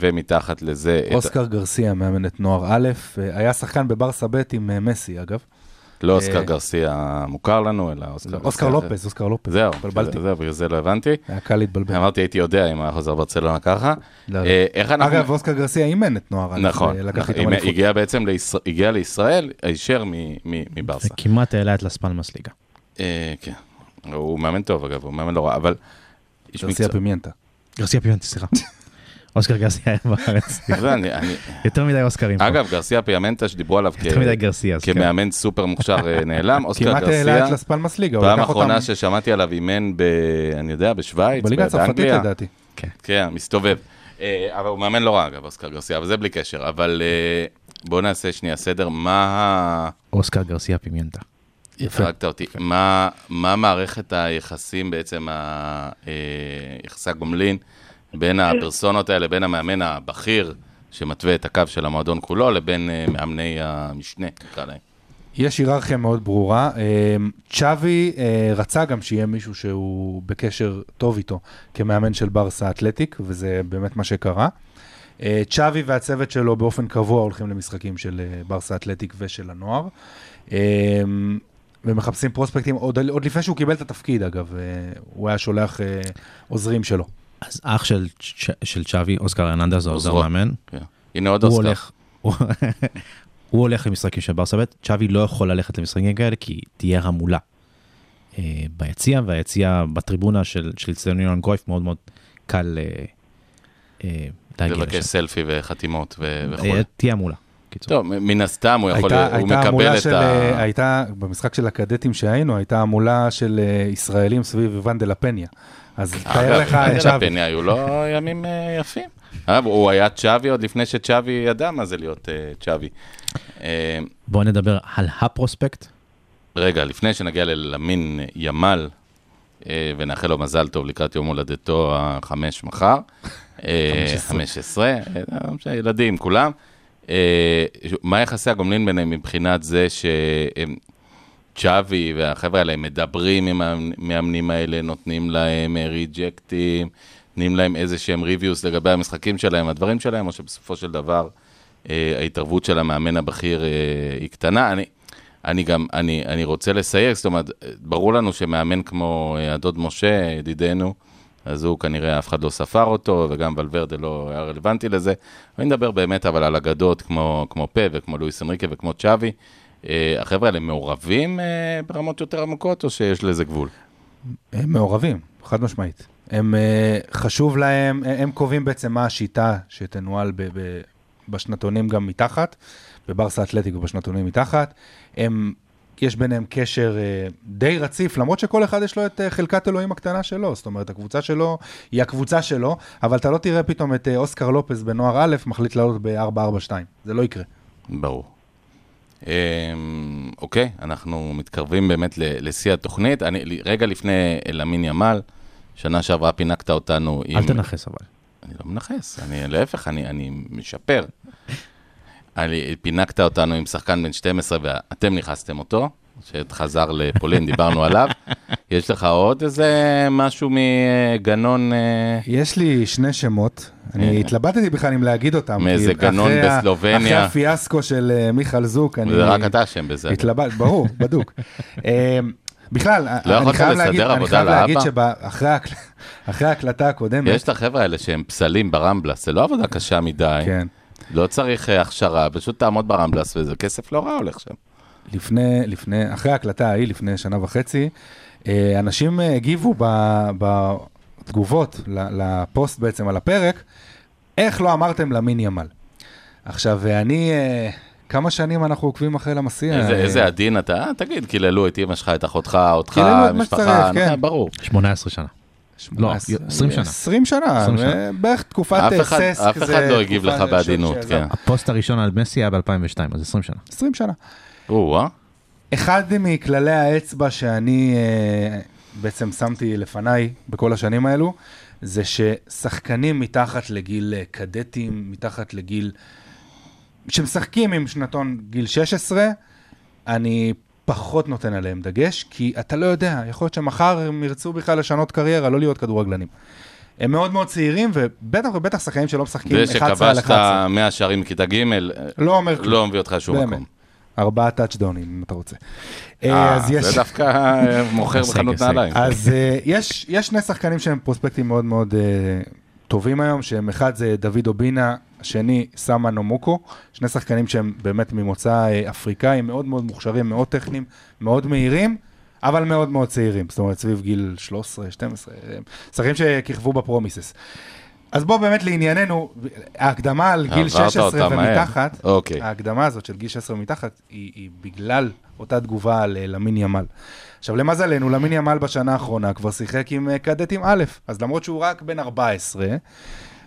ומתחת לזה... את- אוסקר גרסיה, מאמנת נוער א', היה שחקן בברסה ב' עם מסי, אגב. לא אוסקר אה, גרסיה מוכר לנו, אלא אוסקר גרסיה. אוסקר. לופז, אוסקר לופז. זהו, התבלבלתי. זהו, בגלל זה לא הבנתי. היה קל להתבלבל. אמרתי, הייתי יודע אם היה חוזר ברצלונה ככה. לא, לא. אה, איך אנחנו... אגב, אוסקר גרסיה אימן את נוער נכון, אה. הגיע בעצם לישראל, הגיע לישראל הישר מ- מ- מברסה. וכמעט העלה את לאס פלמאס ליגה. כן, הוא מאמן טוב אגב, הוא מאמן לא רע, אבל... גרסיה. פימיינטה. גרסיה פימנטי, סליחה. אוסקר גרסיה היה בארץ. יותר מדי אוסקרים. אגב, גרסיה פימיינטה שדיברו עליו גרסיה. כן. כמאמן סופר מוכשר אה, נעלם, אוסקר כמעט העלה גרסיה, את לאס פלמאס ליגה, פעם אחרונה ששמעתי עליו אימן ב... אני יודע, בשוויץ, בליגה הצרפתית. לדעתי. כן, מסתובב. אה, אבל הוא מאמן לא רע אגב, אוסקר גרסיה, אבל זה בלי קשר. אבל אה, בואו נעשה שנייה סדר, מה ה... אוסקר גרסיה פימנטה. הרגת אותי. מה, מה מערכת היחסים בעצם, יחסי הגומלין בין הפרסונות האלה, בין המאמן הבכיר שמתווה את הקו של המועדון כולו, לבין אה, מאמני המשנה, נקרא להם. יש היררכיה מאוד ברורה. אה, צ'אבי אה, רצה גם שיהיה מישהו שהוא בקשר טוב איתו כמאמן של ברסה אתלטיק, וזה באמת מה שקרה. צ'אבי והצוות שלו באופן קבוע הולכים למשחקים של ברסה אתלטיק ושל הנוער. ומחפשים פרוספקטים, עוד, עוד לפני שהוא קיבל את התפקיד אגב, הוא היה שולח עוזרים שלו. אז אח של צ'- של צ'אבי, אוסקר הרננדז, העוזר עוזרו. מאמן, כן. הנה עוד הוא אוסקר. הולך, הוא- הולך למשחקים של ברסה ב', צ'אבי לא יכול ללכת למשחקים כאלה כי תהיה המולה אה, ביציע, והיציע בטריבונה של של אצטדיון יונן גרויף מאוד מאוד קל אה, אה, להגיע לבקש. סלפי וחתימות וכו'. תהיה המולה. קיצור. טוב, מן הסתם הוא יכול, הייתה, הוא הייתה מקבל את של, ה... הייתה, במשחק של הקדטים שהיינו, הייתה המולה של ישראלים סביב ואן דה לפניה. אז תאר לך אגב, את צ'אבי. היו לו ימים אה, יפים. אגב, הוא היה צ'אבי עוד לפני שצ'אבי ידע מה זה להיות אה, צ'אבי. אה, בואו נדבר על הפרוספקט. רגע, לפני שנגיע ללמין ימל, אה, ונאחל לו מזל טוב לקראת יום הולדתו החמש מחר, אה, 15, אה, לא ילדים, כולם. אה, מה יחסי הגומלין ביניהם מבחינת זה שצ'אבי והחבר'ה האלה מדברים עם המאמנים האלה, נותנים להם אה, ריג'קטים, נותנים להם איזה שהם ריוויוס לגבי המשחקים שלהם, הדברים שלהם, או שבסופו של דבר אה, ההתערבות של המאמן הבכיר אה, היא קטנה. אני, אני גם, אני, אני רוצה לסייג, זאת אומרת, ברור לנו שמאמן כמו אה, הדוד משה, ידידנו, אז הוא כנראה אף אחד לא ספר אותו, וגם ולוורדה לא היה רלוונטי לזה. אני מדבר באמת אבל על אגדות כמו, כמו פה וכמו לואיס אנריקה וכמו צ'אבי. אה, החבר'ה האלה מעורבים אה, ברמות יותר עמוקות, או שיש לזה גבול? הם מעורבים, חד משמעית. הם, אה, חשוב להם, הם קובעים בעצם מה השיטה שתנוהל ב- ב- בשנתונים גם מתחת, בברסה אתלטיק ובשנתונים מתחת. הם, יש ביניהם קשר די רציף, למרות שכל אחד יש לו את חלקת אלוהים הקטנה שלו, זאת אומרת, הקבוצה שלו היא הקבוצה שלו, אבל אתה לא תראה פתאום את אוסקר לופס בנוער א' מחליט לעלות ב-442, זה לא יקרה. ברור. אמ, אוקיי, אנחנו מתקרבים באמת לשיא התוכנית. אני, רגע לפני למין ימל, שנה שעברה פינקת אותנו עם... אל תנכס אבל. אני לא מנכס, אני להפך, אני, אני משפר. אני, פינקת אותנו עם שחקן בן 12 ואתם נכנסתם אותו, שחזר לפולין, דיברנו עליו. יש לך עוד איזה משהו מגנון, אה, יש לי שני שמות, אני התלבטתי בכלל אם להגיד אותם. מאיזה כי גנון בסלובניה. אחרי הפיאסקו של אה, מיכל זוק, אני... זה רק אתה אשם בזה. התלבט, ברור, בדוק. אה, בכלל, לא אני חייב להגיד, לסדר אני חייב להגיד? שאחרי ההקלטה הקודמת, יש את החבר'ה האלה שהם פסלים ברמבלס, זה לא עבודה קשה מדי. כן, לא צריך אה, הכשרה, פשוט תעמוד ברמבלס וזה כסף לא רע הולך שם. לפני, לפני, אחרי ההקלטה ההיא, לפני שנה וחצי, אה, אנשים הגיבו ב- בתגובות ל- לפוסט בעצם על הפרק, איך לא אמרתם למין ימל. עכשיו, ואני, אה, כמה שנים אנחנו עוקבים אחרי למסיע? איזה- אה, איזה עדין אתה, תגיד, קיללו את אמא שלך, את אחותך, אותך, קיללו את מה משפחה, שצריך, כן. ברור. 18 שנה. לא, 20 שנה. 20 שנה, 20 שנה. בערך תקופת ססק. אף אחד לא הגיב לך בעדינות, כן. הפוסט הראשון על מסי היה ב-2002, אז 20 שנה. 20 שנה. או, אה? אחד מכללי האצבע שאני אה, בעצם שמתי לפניי בכל השנים האלו, זה ששחקנים מתחת לגיל אה, קדטים, מתחת לגיל... שמשחקים עם שנתון גיל 16, אני פחות נותן עליהם דגש, כי אתה לא יודע, יכול להיות שמחר הם ירצו בכלל לשנות קריירה, לא להיות כדורגלנים. הם מאוד מאוד צעירים, ובטח ובטח שחקנים שלא משחקים זה 11 על שכבשת 11. 100 שערים מכיתה ג', לא אומר כלום. לא מביא אותך לשום. מקום. ארבעה טאצ'דאונים, אם אתה רוצה. אה, אה, אז יש... זה דווקא אה, מוכר בחנות. נעליים. אז יש, שני שחקנים שהם פרוספקטים מאוד מאוד טובים היום, שהם אחד זה דוד אובינה, השני סאמה נומוקו, שני שחקנים שהם באמת ממוצא אפריקאי, מאוד מאוד מוכשרים, מאוד טכניים, מאוד מהירים, אבל מאוד מאוד צעירים, זאת אומרת סביב גיל 13, 12, אה, שחקנים שכיכבו בפרומיסס. אז בוא באמת לענייננו, ההקדמה על גיל עברת 16 אותה מהר. ומתחת, אוקיי. ההקדמה הזאת של גיל 16 ומתחת, היא, היא בגלל אותה תגובה על אה, למין ימל. עכשיו, למזלנו, למין ימל בשנה האחרונה כבר שיחק עם אה, קדטים א', אז למרות שהוא רק בן 14,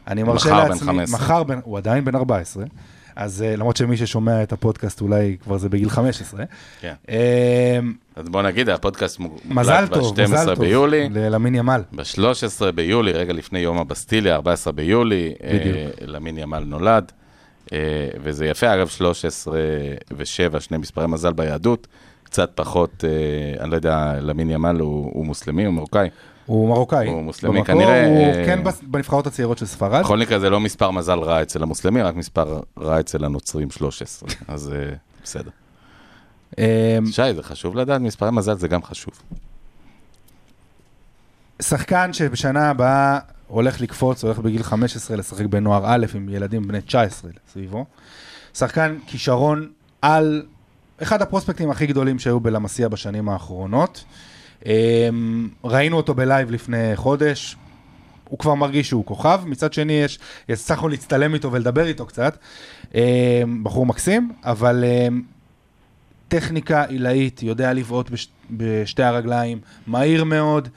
אני מרשה מחר בן לעצמי... 15. מחר בן... הוא עדיין בן 14, אז אה, למרות שמי ששומע את הפודקאסט אולי כבר זה בגיל 15. כן. אה, אז בוא נגיד, הפודקאסט מוקלט מזל טוב, מזל ב-12 טוב. ביולי. ללמין ימל. ב-13 ביולי, רגע לפני יום הבסטיליה, 14 ביולי. אה, למין ימל נולד. אה, וזה יפה, אגב, 13 ו-7, שני מספרי מזל ביהדות. קצת פחות, אני לא יודע, למין ימל הוא, הוא מוסלמי, הוא מרוקאי. הוא מרוקאי. הוא מוסלמי, במקור כנראה, הוא אה, כן בנבחרות הצעירות של ספרד. בכל מקרה, זה לא מספר מזל רע אצל המוסלמים, רק מספר רע אצל הנוצרים 13. אז אה, בסדר. אה, שי, זה חשוב לדעת, מספרי מזל זה גם חשוב. שחקן שבשנה הבאה הולך לקפוץ, הולך בגיל 15 לשחק בנוער א' עם ילדים בני 19 סביבו. שחקן כישרון על אחד הפרוספקטים הכי גדולים שהיו בלמסיה בשנים האחרונות. אמ, ראינו אותו בלייב לפני חודש, הוא כבר מרגיש שהוא כוכב, מצד שני יש, הצלחנו להצטלם איתו ולדבר איתו קצת. אמ, בחור מקסים, אבל אמ, טכניקה עילאית, יודע לבעוט בש, בשתי הרגליים, מהיר מאוד,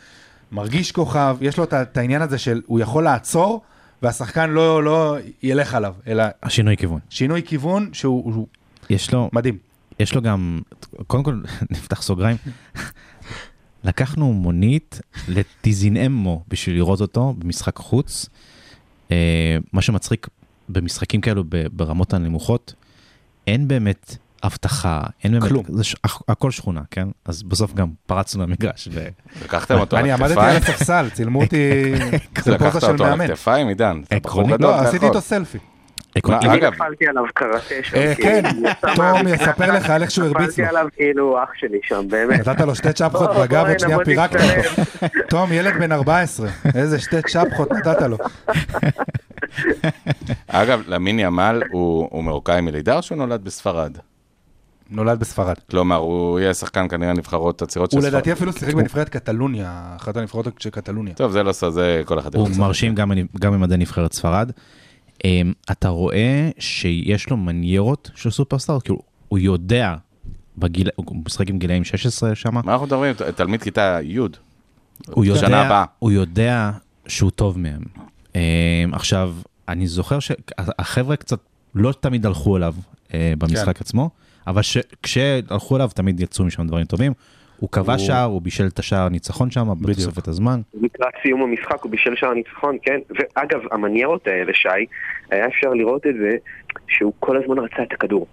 מרגיש כוכב, יש לו את העניין הזה של הוא יכול לעצור, והשחקן לא, לא ילך עליו, אלא השינוי כיוון. שינוי כיוון שהוא הוא יש לו, מדהים. יש לו גם, קודם כל, נפתח סוגריים. לקחנו מונית לטיזינאמו בשביל לראות אותו במשחק חוץ. אה, מה שמצחיק במשחקים כאלו ברמות הנמוכות, אין באמת אבטחה, אין באמת, כלום. זה ש, הכ- הכל שכונה, כן? אז בסוף גם פרצנו למגרש. ו... לקחתם אותו על אני עמדתי על הכתפיים? הספסל, צילמו אותי, זה לקחת פוזה של אותו על. הכתפיים, עידן? אתה בחור עקרונית, גדול, לא, עשיתי. איתו סלפי. אני אגב- נפלתי עליו קראטה שם. אה, כי כן, הוא תום יספר לך על איך שהוא הרביץ נפלתי לו. עליו כאילו אח שלי שם, באמת. נתת לו שתי צ'פחות בוא, בגב, עוד שנייה פירקת. אותו. תום, ילד בן 14, איזה שתי צ'פחות נתת לו. אגב, למין ימל הוא הוא מרוקאי מלידה או שהוא נולד בספרד? נולד בספרד. כלומר, הוא יהיה שחקן כנראה נבחרות הצעירות של הוא ספרד. לדעתי אפילו שיחק בנבחרת קטלוניה, אחת הנבחרות של קטלוניה. טוב, זה לא סוד, זה כל אחד הוא. מרשים גם, גם במדעי נבחרת ספרד. אמ, אתה רואה שיש לו מניירות של סופרסטאר, כאילו, הוא יודע, בגיל, הוא משחק עם גילאים 16 שם, מה אנחנו מדברים? תלמיד כיתה י'. הוא יודע, הבאה. הוא יודע שהוא טוב מהם. אמ, עכשיו, אני זוכר שהחבר'ה קצת לא תמיד הלכו אליו אה, במשחק כן. עצמו, אבל ש- כשהלכו אליו תמיד יצאו משם דברים טובים. הוא קבע הוא- שער, הוא בישל את השער הניצחון שם בתוספת הזמן. לקראת סיום המשחק הוא בישל שער ניצחון, כן? ואגב, המניירות האלה, שי, היה אפשר לראות את זה שהוא כל הזמן רצה את הכדור.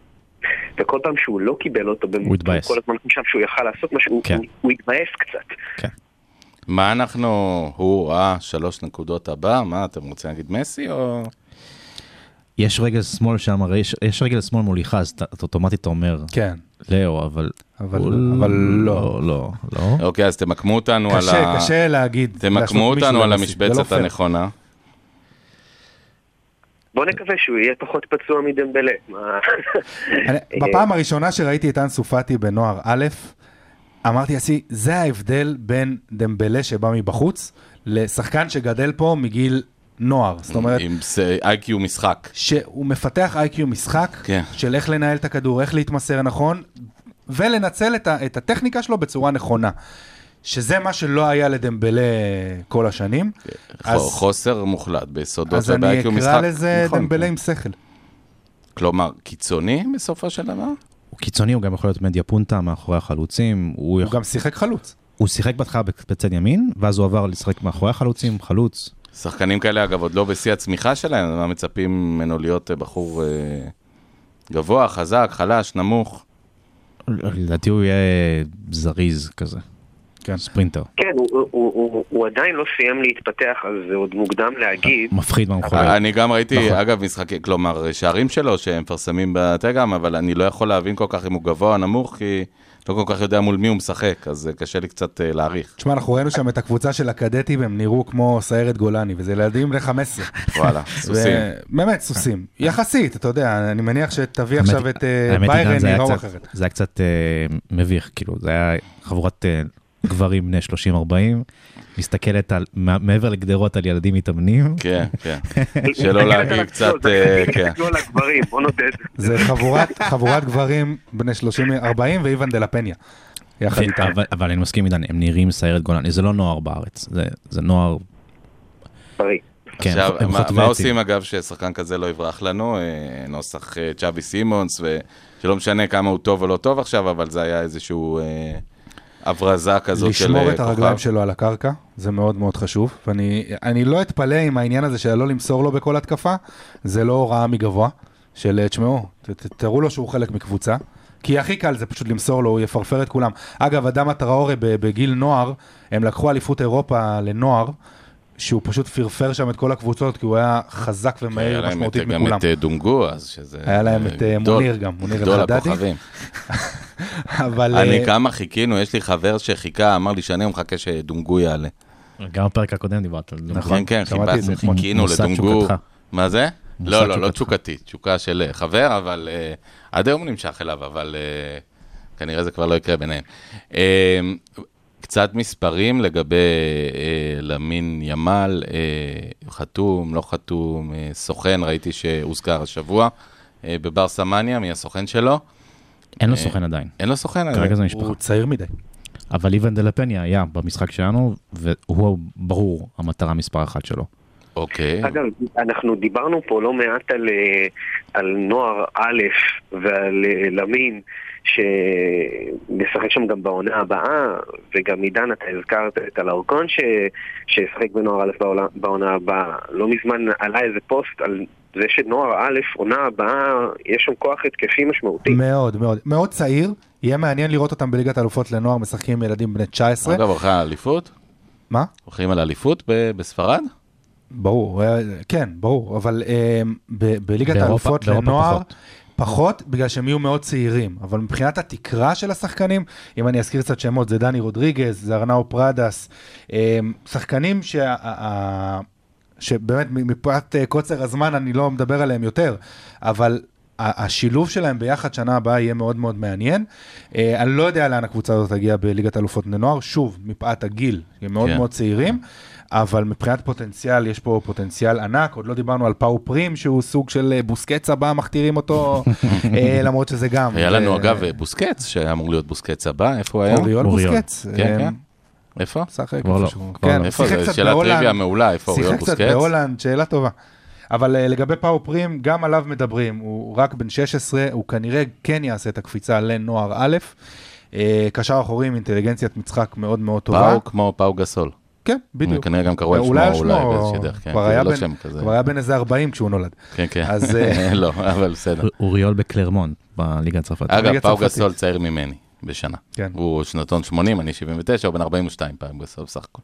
וכל פעם שהוא לא קיבל אותו, הוא התבאס. כל הזמן חשב שהוא יכל לעשות משהו, כן. הוא- הוא התבאס קצת. מה אנחנו, הוא, אה, שלוש נקודות הבא? מה, אתם רוצים להגיד מסי או... יש רגל שמאל שם, הרי יש, יש רגל שמאל מוליכה, אז אתה אוטומטית אומר כן, לאו, אבל... אבל- הוא אבל לא. לא, לא, לא. אוקיי, אז תמקמו אותנו על קשה, ה... קשה להגיד. תמקמו אותנו על לא המשבצת פייר. הנכונה. בוא נקווה שהוא יהיה פחות פצוע מדמבלה. בפעם הראשונה שראיתי את אנסו פאטי בנוער א', אמרתי לעצמי, זה ההבדל בין דמבלה שבא מבחוץ, לשחקן שגדל פה מגיל נוער. זאת אומרת, עם איי-קיו משחק. שהוא מפתח איי-קיו משחק, כן. של איך לנהל את הכדור, איך להתמסר נכון, ולנצל את, ה- את הטכניקה שלו בצורה נכונה. שזה מה שלא היה לדמבלה כל השנים. אז- ח- חוסר מוחלט ביסודות אז אני וב-IQ משחק. אקרא לזה נכון. דמבלה עם שכל. כלומר, קיצוני בסופו של דבר? הוא קיצוני, הוא גם יכול להיות מדיה פונטה מאחורי החלוצים, הוא, הוא יכול... גם שיחק חלוץ. הוא שיחק בהתחלה בצד ימין, ואז הוא עבר לשחק מאחורי החלוצים, חלוץ. שחקנים כאלה, אגב, עוד לא בשיא הצמיחה שלהם, מה מצפים ממנו להיות אה, בחור אה, גבוה, חזק, חלש, נמוך? לדעתי הוא יהיה זריז כזה, כן. ספרינטר. כן, הוא- הוא- הוא הוא עדיין לא סיים להתפתח, אז זה עוד מוקדם להגיד. מפחיד מה להיות. אני גם ראיתי, נכון. אגב, משחקים, כלומר, שערים שלו שהם מפרסמים בטלגרם, אבל אני לא יכול להבין כל כך אם הוא גבוה או נמוך, כי לא כל כך יודע מול מי הוא משחק, אז אה, קשה לי קצת אה, להעריך. תשמע, אנחנו ראינו שם את הקבוצה של הקדטים, הם נראו כמו סיירת גולני, וזה ילדים בני 15. וואלה, סוסים. באמת, סוסים. יחסית, אתה יודע, אני מניח שתביא עכשיו את אה, ביירן, נראו אחרת. זה היה קצת מביך, כאילו, זה היה חבורת גברים בני 30-40, מסתכלת על, מע- מעבר לגדרות על ילדים מתאמנים. כן, כן. שלא להגיד קצת, אה, כן. זה חבורת, חבורת גברים בני 30-40 ואיוון דה לפניה. יחד ו- איתם. אבל, אבל אני מסכים עידן, הם נראים סיירת גולני, זה לא נוער בארץ, זה, זה נוער, בריא. כן, עכשיו, מה- מה. עושים אגב ששחקן כזה לא יברח לנו? אה, נוסח אה, צ'אבי סימונס, ושלא משנה כמה הוא טוב או לא טוב עכשיו, אבל זה היה איזשהו אה, הברזה כזאת של לשמור אה, את הרגליים כוכב. שלו על הקרקע, זה מאוד מאוד חשוב. ואני אני לא אתפלא עם העניין הזה של לא למסור לו בכל התקפה, זה לא הוראה מגבוה, של אה, תשמעו, תראו לו שהוא חלק מקבוצה. כי הכי קל זה פשוט למסור לו, הוא יפרפר את כולם. אגב, אדם הטראורי בגיל נוער, הם לקחו אליפות אירופה לנוער, שהוא פשוט פרפר שם את כל הקבוצות, כי הוא היה חזק היה ומהיר להם את- משמעותית גם מכולם. את אה, דונגו, אז שזה... היה להם את, אה, מוניר גם, מוניר גדול. הכוכבים. אבל... אני אה, כמה חיכינו, יש לי חבר שחיכה, אמר לי שאני מחכה שדונגו יעלה. גם בפרק הקודם דיברת על זה. כן, כן. חיפשנו, חיכינו לדונגו. מה זה? לא, לא, לא. תשוקתי, תשוקה של חבר, אבל עד היום הוא נמשך אליו, אבל אה, כנראה זה כבר לא יקרה ביניהם. אה, קצת מספרים לגבי אה, למין ימל, אה, חתום, לא חתום, אה, סוכן, ראיתי שהוזכר השבוע אה, בברסה מניה, מי הסוכן שלו? אין לו סוכן עדיין, אין לו סוכן? כרגע זה משפחה. הוא צעיר מדי. אבל איוון דה לפניה היה במשחק שלנו, והוא ברור המטרה מספר אחת שלו. אוקיי. אגב, אנחנו דיברנו פה לא מעט על, אה, על נוער א' ועל אה, למין, שנשחק שם גם בעונה הבאה, וגם עידן, אתה הזכרת את אלארקון ש- שישחק בנוער א' בעונה, בעונה הבאה. לא מזמן עלה איזה פוסט על זה שנוער א', עונה הבאה, יש שם כוח התקפי משמעותי. מאוד, מאוד. מאוד צעיר, יהיה מעניין לראות אותם בליגת האלופות לנוער משחקים עם ילדים בני 19. אגב, הולכים על אליפות? מה? הולכים על אליפות ב- בספרד? ברור, אה, כן, ברור, אבל אה, ב- בליגת האלופות לנוער, פחות. בגלל שהם יהיו מאוד צעירים, אבל מבחינת התקרה של השחקנים, אם אני אזכיר קצת שמות, זה דני רודריגז, זה ארנאו פרדס, אה, שחקנים שה... שבאמת מפאת אה, קוצר הזמן אני לא מדבר עליהם יותר, אבל השילוב שלהם ביחד שנה הבאה יהיה מאוד מאוד מעניין. אה, אני לא יודע לאן הקבוצה הזאת תגיע בליגת אלופות בני נוער, שוב, מפאת הגיל, הם מאוד כן. מאוד צעירים, אבל מבחינת פוטנציאל, יש פה פוטנציאל ענק, עוד לא דיברנו על פאו פרים, שהוא סוג של אה, בוסקץ הבא, מכתירים אותו, אה, למרות שזה גם. היה לנו אה, אגב בוסקץ, שהיה אמור להיות בוסקץ הבא, איפה הוא היה? אוריול אוריול. בוסקץ. כן, כן. איפה? כבר לא, איפשהו. כן, לא. איפה שיחק זה? קצת שאלה. טריוויה מעולה, איפה אוריול שיחק קצת בוסקץ? בהולנד, שאלה טובה. אבל לגבי פאו פרים, גם עליו מדברים, הוא רק בן 16, הוא כנראה כן יעשה את הקפיצה לנוער א', קשר אחורי עם אינטליגנציית משחק מאוד מאוד טובה. פאו כמו פאו גסול. כן, בדיוק. כנראה גם קראו על שמו אולי באיזושהי דרך, כן, כבר היה זה לא בן- שם כזה. כבר היה בן איזה 40 כשהוא נולד. כן, כן. אז, אה, לא, אבל בסדר. אוריול בקלרמון, בליגה הצרפתית. אגב, פאו. גסול צעיר ממני בשנה. כן. הוא שנתון 80, אני 79, הוא בן 42 פעם בסוף סך הכל.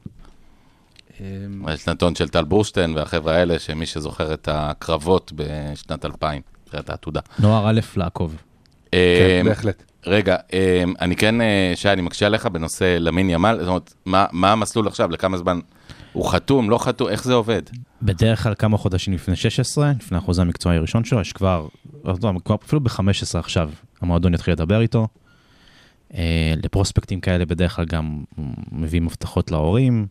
השנתון של טל בורשטיין והחבר'ה האלה, שמי שזוכר את הקרבות בשנת 2000, קריאת העתודה. נוער א' לעקוב. כן, אמ, בהחלט. רגע, אמ, אני כן, אה, שי, אני מקשה עליך בנושא למין ימל, זאת אומרת, מה מה המסלול עכשיו, לכמה זמן הוא חתום, לא חתום, איך זה עובד? בדרך כלל כמה חודשים לפני 16, לפני החוזה המקצועי הראשון שלו, יש כבר, לא כבר אפילו ב-15 עכשיו, המועדון יתחיל לדבר איתו. אה, לפרוספקטים כאלה בדרך כלל גם מביאים הבטחות להורים.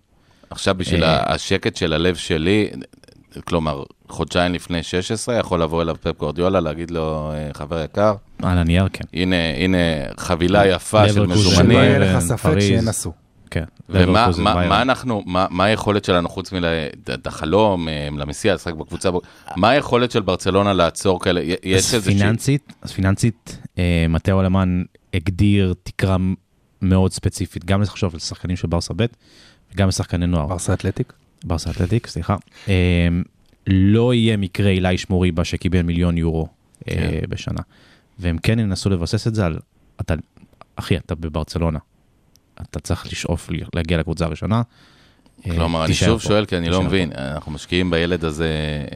עכשיו בשביל אה. השקט של הלב שלי, כלומר, חודשיים לפני 16, יכול לבוא אליו פפ גורדיולה, להגיד לו, אה, חבר יקר, על הנייר, כן. הנה, הנה חבילה יפה של לברקוזן, שלא מזומנים. יהיה ביירן, לך ספק. שינסו. כן. ומה מה. מה אנחנו, מה, מה היכולת שלנו, חוץ מלחלום, למסיע, לשחק בקבוצה, מה היכולת של ברצלונה לעצור כאלה? יש אז איזושהי... פיננסית, אז פיננסית, אה, מתאו אלמן הגדיר תקרה מאוד ספציפית, גם לחשוב על שחקנים של ברסה ב' וגם לשחקני נוער. ברסה אתלטיק? ברסה אתלטיק, סליחה. אה, לא יהיה מקרה אילי שמוריבה שקיבל מיליון יורו אה, כן. בשנה. והם כן ינסו לבסס את זה על, אתה, אחי, אתה בברצלונה. אתה צריך לשאוף להגיע לקבוצה הראשונה. אה, כלומר, אני שוב פה. שואל, כי אני לא מבין, פה. אנחנו משקיעים בילד הזה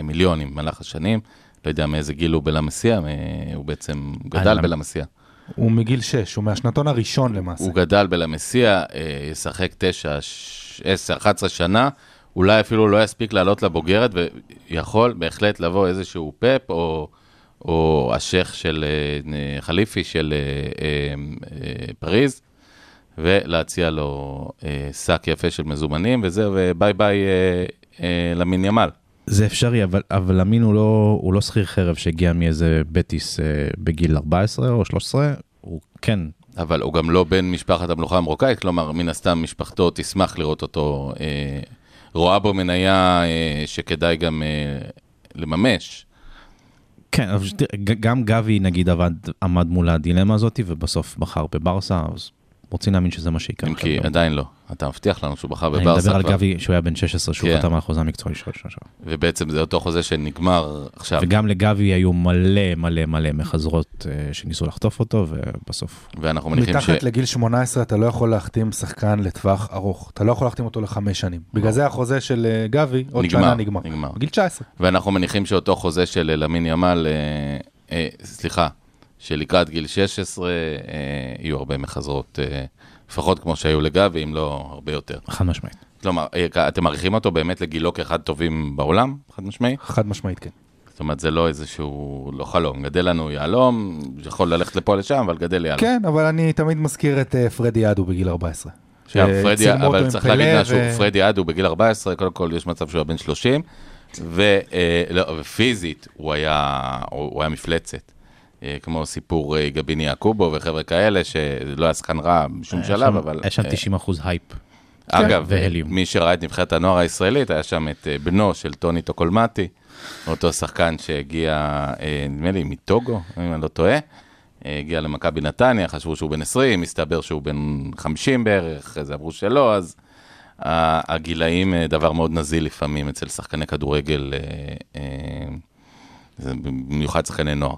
מיליונים במהלך השנים, לא יודע מאיזה גיל הוא בלמסיע, מ- הוא בעצם גדל למ- בלמסיע. הוא מגיל 6, הוא מהשנתון הראשון למעשה. הוא גדל בלה מאסיה, אה, ישחק 9, 10, 11 שנה, אולי אפילו לא יספיק לעלות לבוגרת, ויכול בהחלט לבוא איזשהו פפ, או, או השייח של אה, חלאיפי של אה, אה, פריז, ולהציע לו שק יפה של מזומנים, וזהו, וביי ביי לאמין ימאל. זה אפשרי, אבל, אבל לאמין הוא לא, הוא לא שכיר חרב שהגיע מאיזה בטיס בגיל 14 או 13, הוא כן, אבל הוא גם לא בן משפחת המלוכה המרוקאית, כלומר, מן הסתם משפחתו תשמח לראות אותו, אה, רואה בו מניה אה, שכדאי גם אה, לממש. כן, גם גבי נגיד עבד, עמד מול הדילמה הזאת ובסוף בחר בברסה, אז רוצים להאמין שזה מה שיקרה. אם כי גם. עדיין לא. אתה מבטיח לנו שהוא בחר אני בברסה מדבר על כבר, גבי שהוא היה בן 16 שהוא כן. חתם על החוזה המקצועי שלו. ובעצם זה אותו חוזה שנגמר עכשיו. וגם לגבי היו מלא מלא מלא מחזרות אה, שניסו לחטוף אותו ובסוף ואנחנו מניחים ש... מתחת לגיל 18 אתה לא יכול להחתים שחקן לטווח ארוך, אתה לא יכול להחתים אותו לחמש שנים. בגלל זה החוזה של אה, גבי עוד נגמר, שנה נגמר. נגמר. בגיל 19. ואנחנו מניחים שאותו חוזה של אה, למין ימל, אה, אה, סליחה, שלקראת גיל 16 אה, יהיו הרבה מחזרות, אה, לפחות כמו שהיו לגבי, אם לא הרבה יותר. חד משמעית. כלומר, אה, אתם מעריכים אותו באמת לגילו כאחד טובים בעולם, חד משמעי? חד משמעית כן. זאת אומרת, זה לא איזשהו, לא חלום, גדל לנו יהלום, יכול ללכת לפה לשם, אבל גדל יהלום. כן, אבל אני תמיד מזכיר את אה, פרדי אדו בגיל 14. גם פרדי, שצילמו אותו אבל צריך להגיד משהו, ו- פרדי הוא בגיל 14, קודם כל יש מצב שהוא היה בן 30, ו, אה, לא, ופיזית הוא היה, הוא, הוא היה מפלצת. אה, כמו סיפור אה, גביני יעקובו וחבר'ה כאלה, שלא היה שחקן רע בשום היה שלב, אבל... היה שם אה, 90 אחוז הייפ. אגב, והליום. מי שראה את נבחרת הנוער הישראלית, היה שם את אה, בנו של טוני טוקולמטי, אותו שחקן שהגיע, אה, נדמה לי, מטוגו, אם אני לא טועה. אה, הגיע למכבי נתניה, חשבו שהוא בן 20, מסתבר שהוא בן 50 בערך, אחרי זה אמרו שלא, אז הגילאים אה, דבר מאוד נזיל לפעמים אצל שחקני כדורגל, אה, אה, במיוחד שחקני נוער.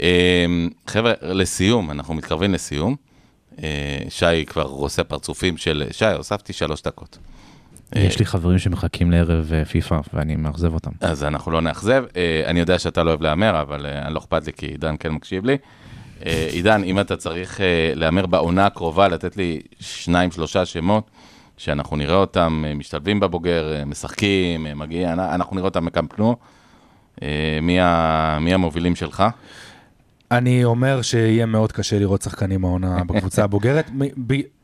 אה, חבר'ה, לסיום, אנחנו מתקרבים לסיום. אה, שי כבר עושה פרצופים של, שי, הוספתי שלוש דקות. יש לי חברים שמחכים לערב אה, פיפא ואני מאכזב אותם. אז אנחנו לא נאכזב. אה, אני יודע שאתה לא אוהב להמר, אבל אה, לא אכפת לי כי עידן כן מקשיב לי. אה, עידן, אם אתה צריך אה, להמר בעונה הקרובה, לתת לי שניים, שלושה שמות, שאנחנו נראה אותם אה, משתלבים בבוגר, אה, משחקים, אה, מגיעים, אנחנו נראה אותם בקמפ נו. אה, מי ה- מי המובילים שלך? אני אומר שיהיה מאוד קשה לראות שחקנים העונה בקבוצה הבוגרת.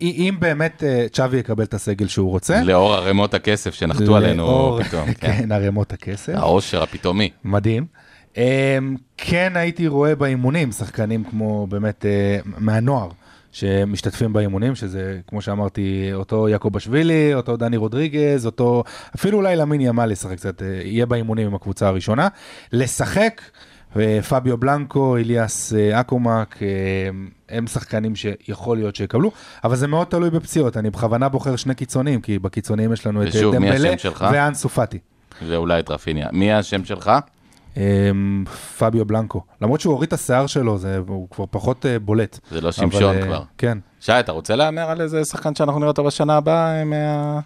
אם באמת אה, צ'אבי יקבל את הסגל שהוא רוצה. לאור ערימות הכסף שנחתו עלינו לאור- פתאום. כן. כן, ערימות הכסף. העושר הפתאומי. מדהים. Um, כן הייתי רואה באימונים שחקנים כמו באמת uh, מהנוער שמשתתפים באימונים, שזה כמו שאמרתי, אותו יעקב אשווילי, אותו דני רודריגז, אותו, אפילו אולי למין ימל ישחק קצת, uh, יהיה באימונים עם הקבוצה הראשונה. לשחק, פביו בלנקו, אליאס uh, אקומק, uh, הם שחקנים שיכול להיות שיקבלו, אבל זה מאוד תלוי בפציעות, אני בכוונה בוחר שני קיצוניים, כי בקיצוניים יש לנו את דמבלה? ואנסו פאטי. ואולי את רפיניה. מי השם שלך? אמ, פביו בלנקו. למרות שהוא הוריד את השיער שלו, זה, הוא כבר פחות אה, בולט. זה לא שמשון אבל, אה, כבר. כן. שי, אתה רוצה להמר על איזה שחקן שאנחנו נראה אותו בשנה הבאה? אה, מה...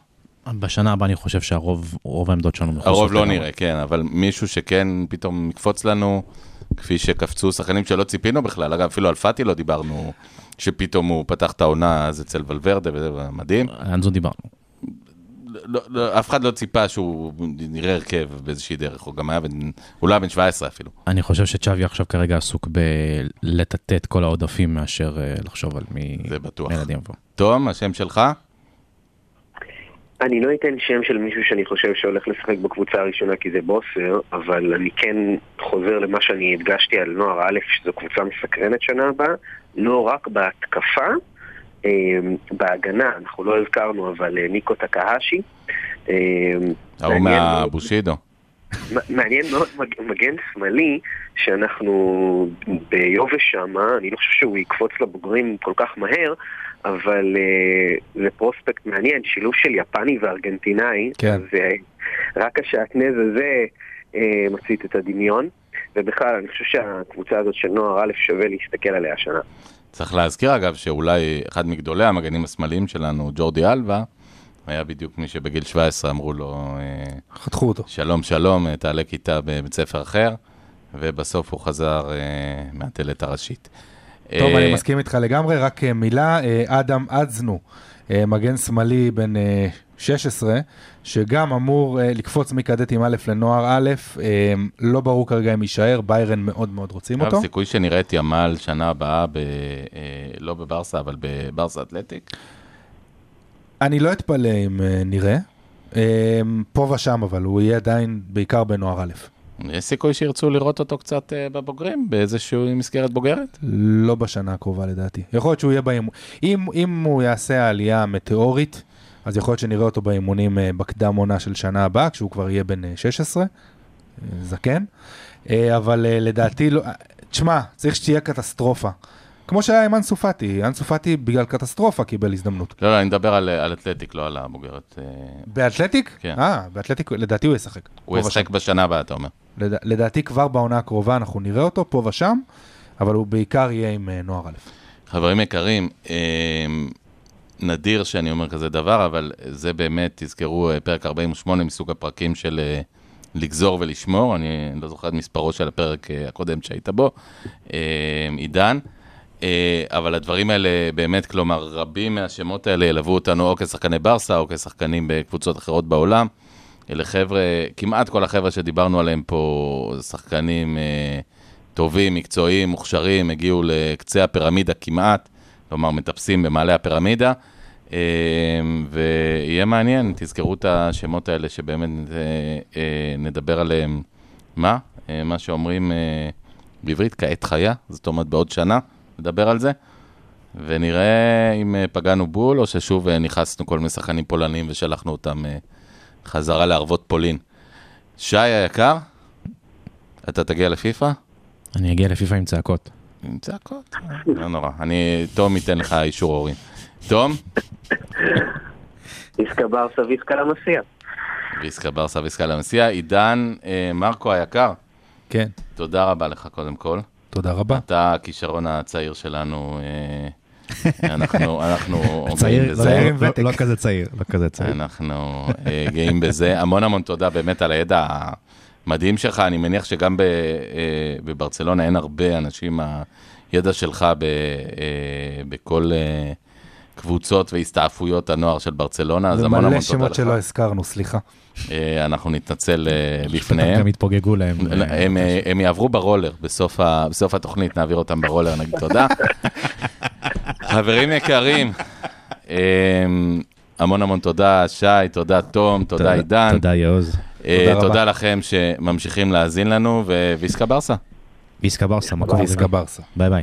בשנה הבאה אני חושב שהרוב, רוב העמדות שלנו מחוסות. הרוב לא לגמרי. נראה, כן, אבל מישהו שכן פתאום יקפוץ לנו, כפי שקפצו שחקנים שלא ציפינו בכלל, אגב, אפילו על פאטי לא דיברנו, שפתאום הוא פתח את העונה אז אצל ולוורדה, וזה מדהים. על זה דיברנו. לא, לא, אף אחד לא ציפה שהוא נראה הרכב באיזושהי דרך, הוא גם היה בן, הוא לא היה בן 17 אפילו. אני חושב שצ'אבי עכשיו כרגע עסוק בלטאטא את כל העודפים מאשר אה, לחשוב על מי זה בטוח. פה. תום, השם שלך? אני לא אתן שם של מישהו שאני חושב שהולך לשחק בקבוצה הראשונה כי זה בוסר, אבל אני כן חוזר למה שאני הדגשתי על נוער א', שזו קבוצה מסקרנת שנה הבאה, לא רק בהתקפה, אה, בהגנה, אנחנו לא הזכרנו, אבל אה, ניקו טקהשי. אה, ההוא. מהבושידו. מעניין מאוד מג- מגן שמאלי שאנחנו ביובש שם, אני לא חושב שהוא יקפוץ לבוגרים כל כך מהר, אבל uh, זה פרוספקט מעניין, שילוב של יפני וארגנטינאי, כן. אז uh, רק השעטנז הזה uh, מצית את הדמיון, ובכלל אני חושב שהקבוצה הזאת של נוער א' שווה להסתכל עליה השנה. צריך להזכיר אגב שאולי אחד מגדולי המגנים השמאליים שלנו, ג'ורדי אלבה, היה בדיוק מי שבגיל 17 אמרו לו, אה, חתכו אותו. שלום שלום, אה, תעלה כיתה בבית ספר אחר, ובסוף הוא חזר אה, מהטלת הראשית. טוב, אה, אני מסכים איתך לגמרי, רק אה, מילה, אה, אדם אדזנו, מגן שמאלי בן אה, 16, שגם אמור לקפוץ מקדטים א' לנוער א', לא ברור כרגע אם יישאר, ביירן מאוד מאוד רוצים אגב, אותו. סיכוי שנראה את ימל שנה הבאה, ב, לא בברסה, אבל בברסה אתלטיק. אני לא אתפלא אם אה, נראה, אה, פה ושם, אבל הוא יהיה עדיין בעיקר בנוער א'. יש סיכוי שירצו לראות אותו קצת אה, בבוגרים, באיזושהי מסגרת בוגרת? לא בשנה הקרובה לדעתי. יכול להיות שהוא יהיה באימון. אם, אם הוא יעשה עלייה מטאורית, אז יכול להיות שנראה אותו באימונים אה, בקדם עונה של שנה הבאה, כשהוא כבר יהיה בן אה, 16, אה, זקן. אבל לדעתי, לא... תשמע, צריך שתהיה קטסטרופה. כמו שהיה עם אנסו פאטי, אנסו פאטי בגלל קטסטרופה קיבל הזדמנות. לא, לא, אני מדבר על, על אתלטיק, לא על הבוגרת. באתלטיק? כן. אה, באתלטיק, לדעתי הוא ישחק. הוא ישחק בשנה הבאה, אתה אומר. לד... לדעתי כבר בעונה הקרובה אנחנו נראה אותו פה ושם, אבל הוא בעיקר יהיה עם אה, נוער א'. חברים יקרים, אה, נדיר שאני אומר כזה דבר, אבל זה באמת, תזכרו, אה, פרק 48 מסוג הפרקים של לגזור ולשמור, אני לא זוכר את מספרו של הפרק הקודם שהיית בו, עידן. אבל הדברים האלה באמת, כלומר, רבים מהשמות האלה ילוו אותנו או כשחקני ברסה או כשחקנים בקבוצות אחרות בעולם. אלה חבר'ה, כמעט כל החבר'ה שדיברנו עליהם פה, שחקנים אה, טובים, מקצועיים, מוכשרים, הגיעו לקצה הפירמידה כמעט, כלומר, מטפסים במעלה הפירמידה. אה, ויהיה מעניין, תזכרו את השמות האלה שבאמת אה, אה, נדבר עליהם. מה? אה, מה שאומרים אה, בעברית, כעת חיה, זאת אומרת בעוד שנה, נדבר על זה. ונראה אם אה, פגענו בול, או ששוב אה, נכנסנו כל מיני שחקנים פולנים ושלחנו אותם אה, חזרה לערבות פולין. שי היקר, אתה תגיע לפיפא? אני אגיע לפיפ"א עם צעקות. עם צעקות, לא נורא. אני, תום ייתן לך אישור הורים. תום, איסקה ברסה ואיסקה למסיע. ויסקה ברסה ויסקה למסיע. עידן אה, מרקו היקר, כן, תודה רבה לך קודם כל. תודה רבה. אתה הכישרון הצעיר שלנו, אה, אנחנו, אנחנו צעיר, גאים לא, בזה. לא, לא, לא כזה צעיר, לא כזה צעיר. אנחנו אה, גאים בזה. המון המון תודה באמת על הידע המדהים שלך. אני מניח שגם ב, אה, בברצלונה אין הרבה אנשים, הידע שלך ב, אה, בכל, קבוצות והסתעפויות הנוער של ברצלונה, אז המון ומלא המון תודה שמות לך. שלא הזכרנו, סליחה. אנחנו נתנצל הם בפניהם. גם יתפוגגו להם. הם, הם יעברו ברולר, בסוף התוכנית נעביר אותם ברולר, נגיד תודה. חברים יקרים, אה, המון המון תודה, שי, תודה תום, תודה עידן. תודה יעוז. אה, תודה לכם שממשיכים להאזין לנו, וויסקה ברסה. ויסקה ברסה, מקום ויסקה. ברסה. ביי ביי.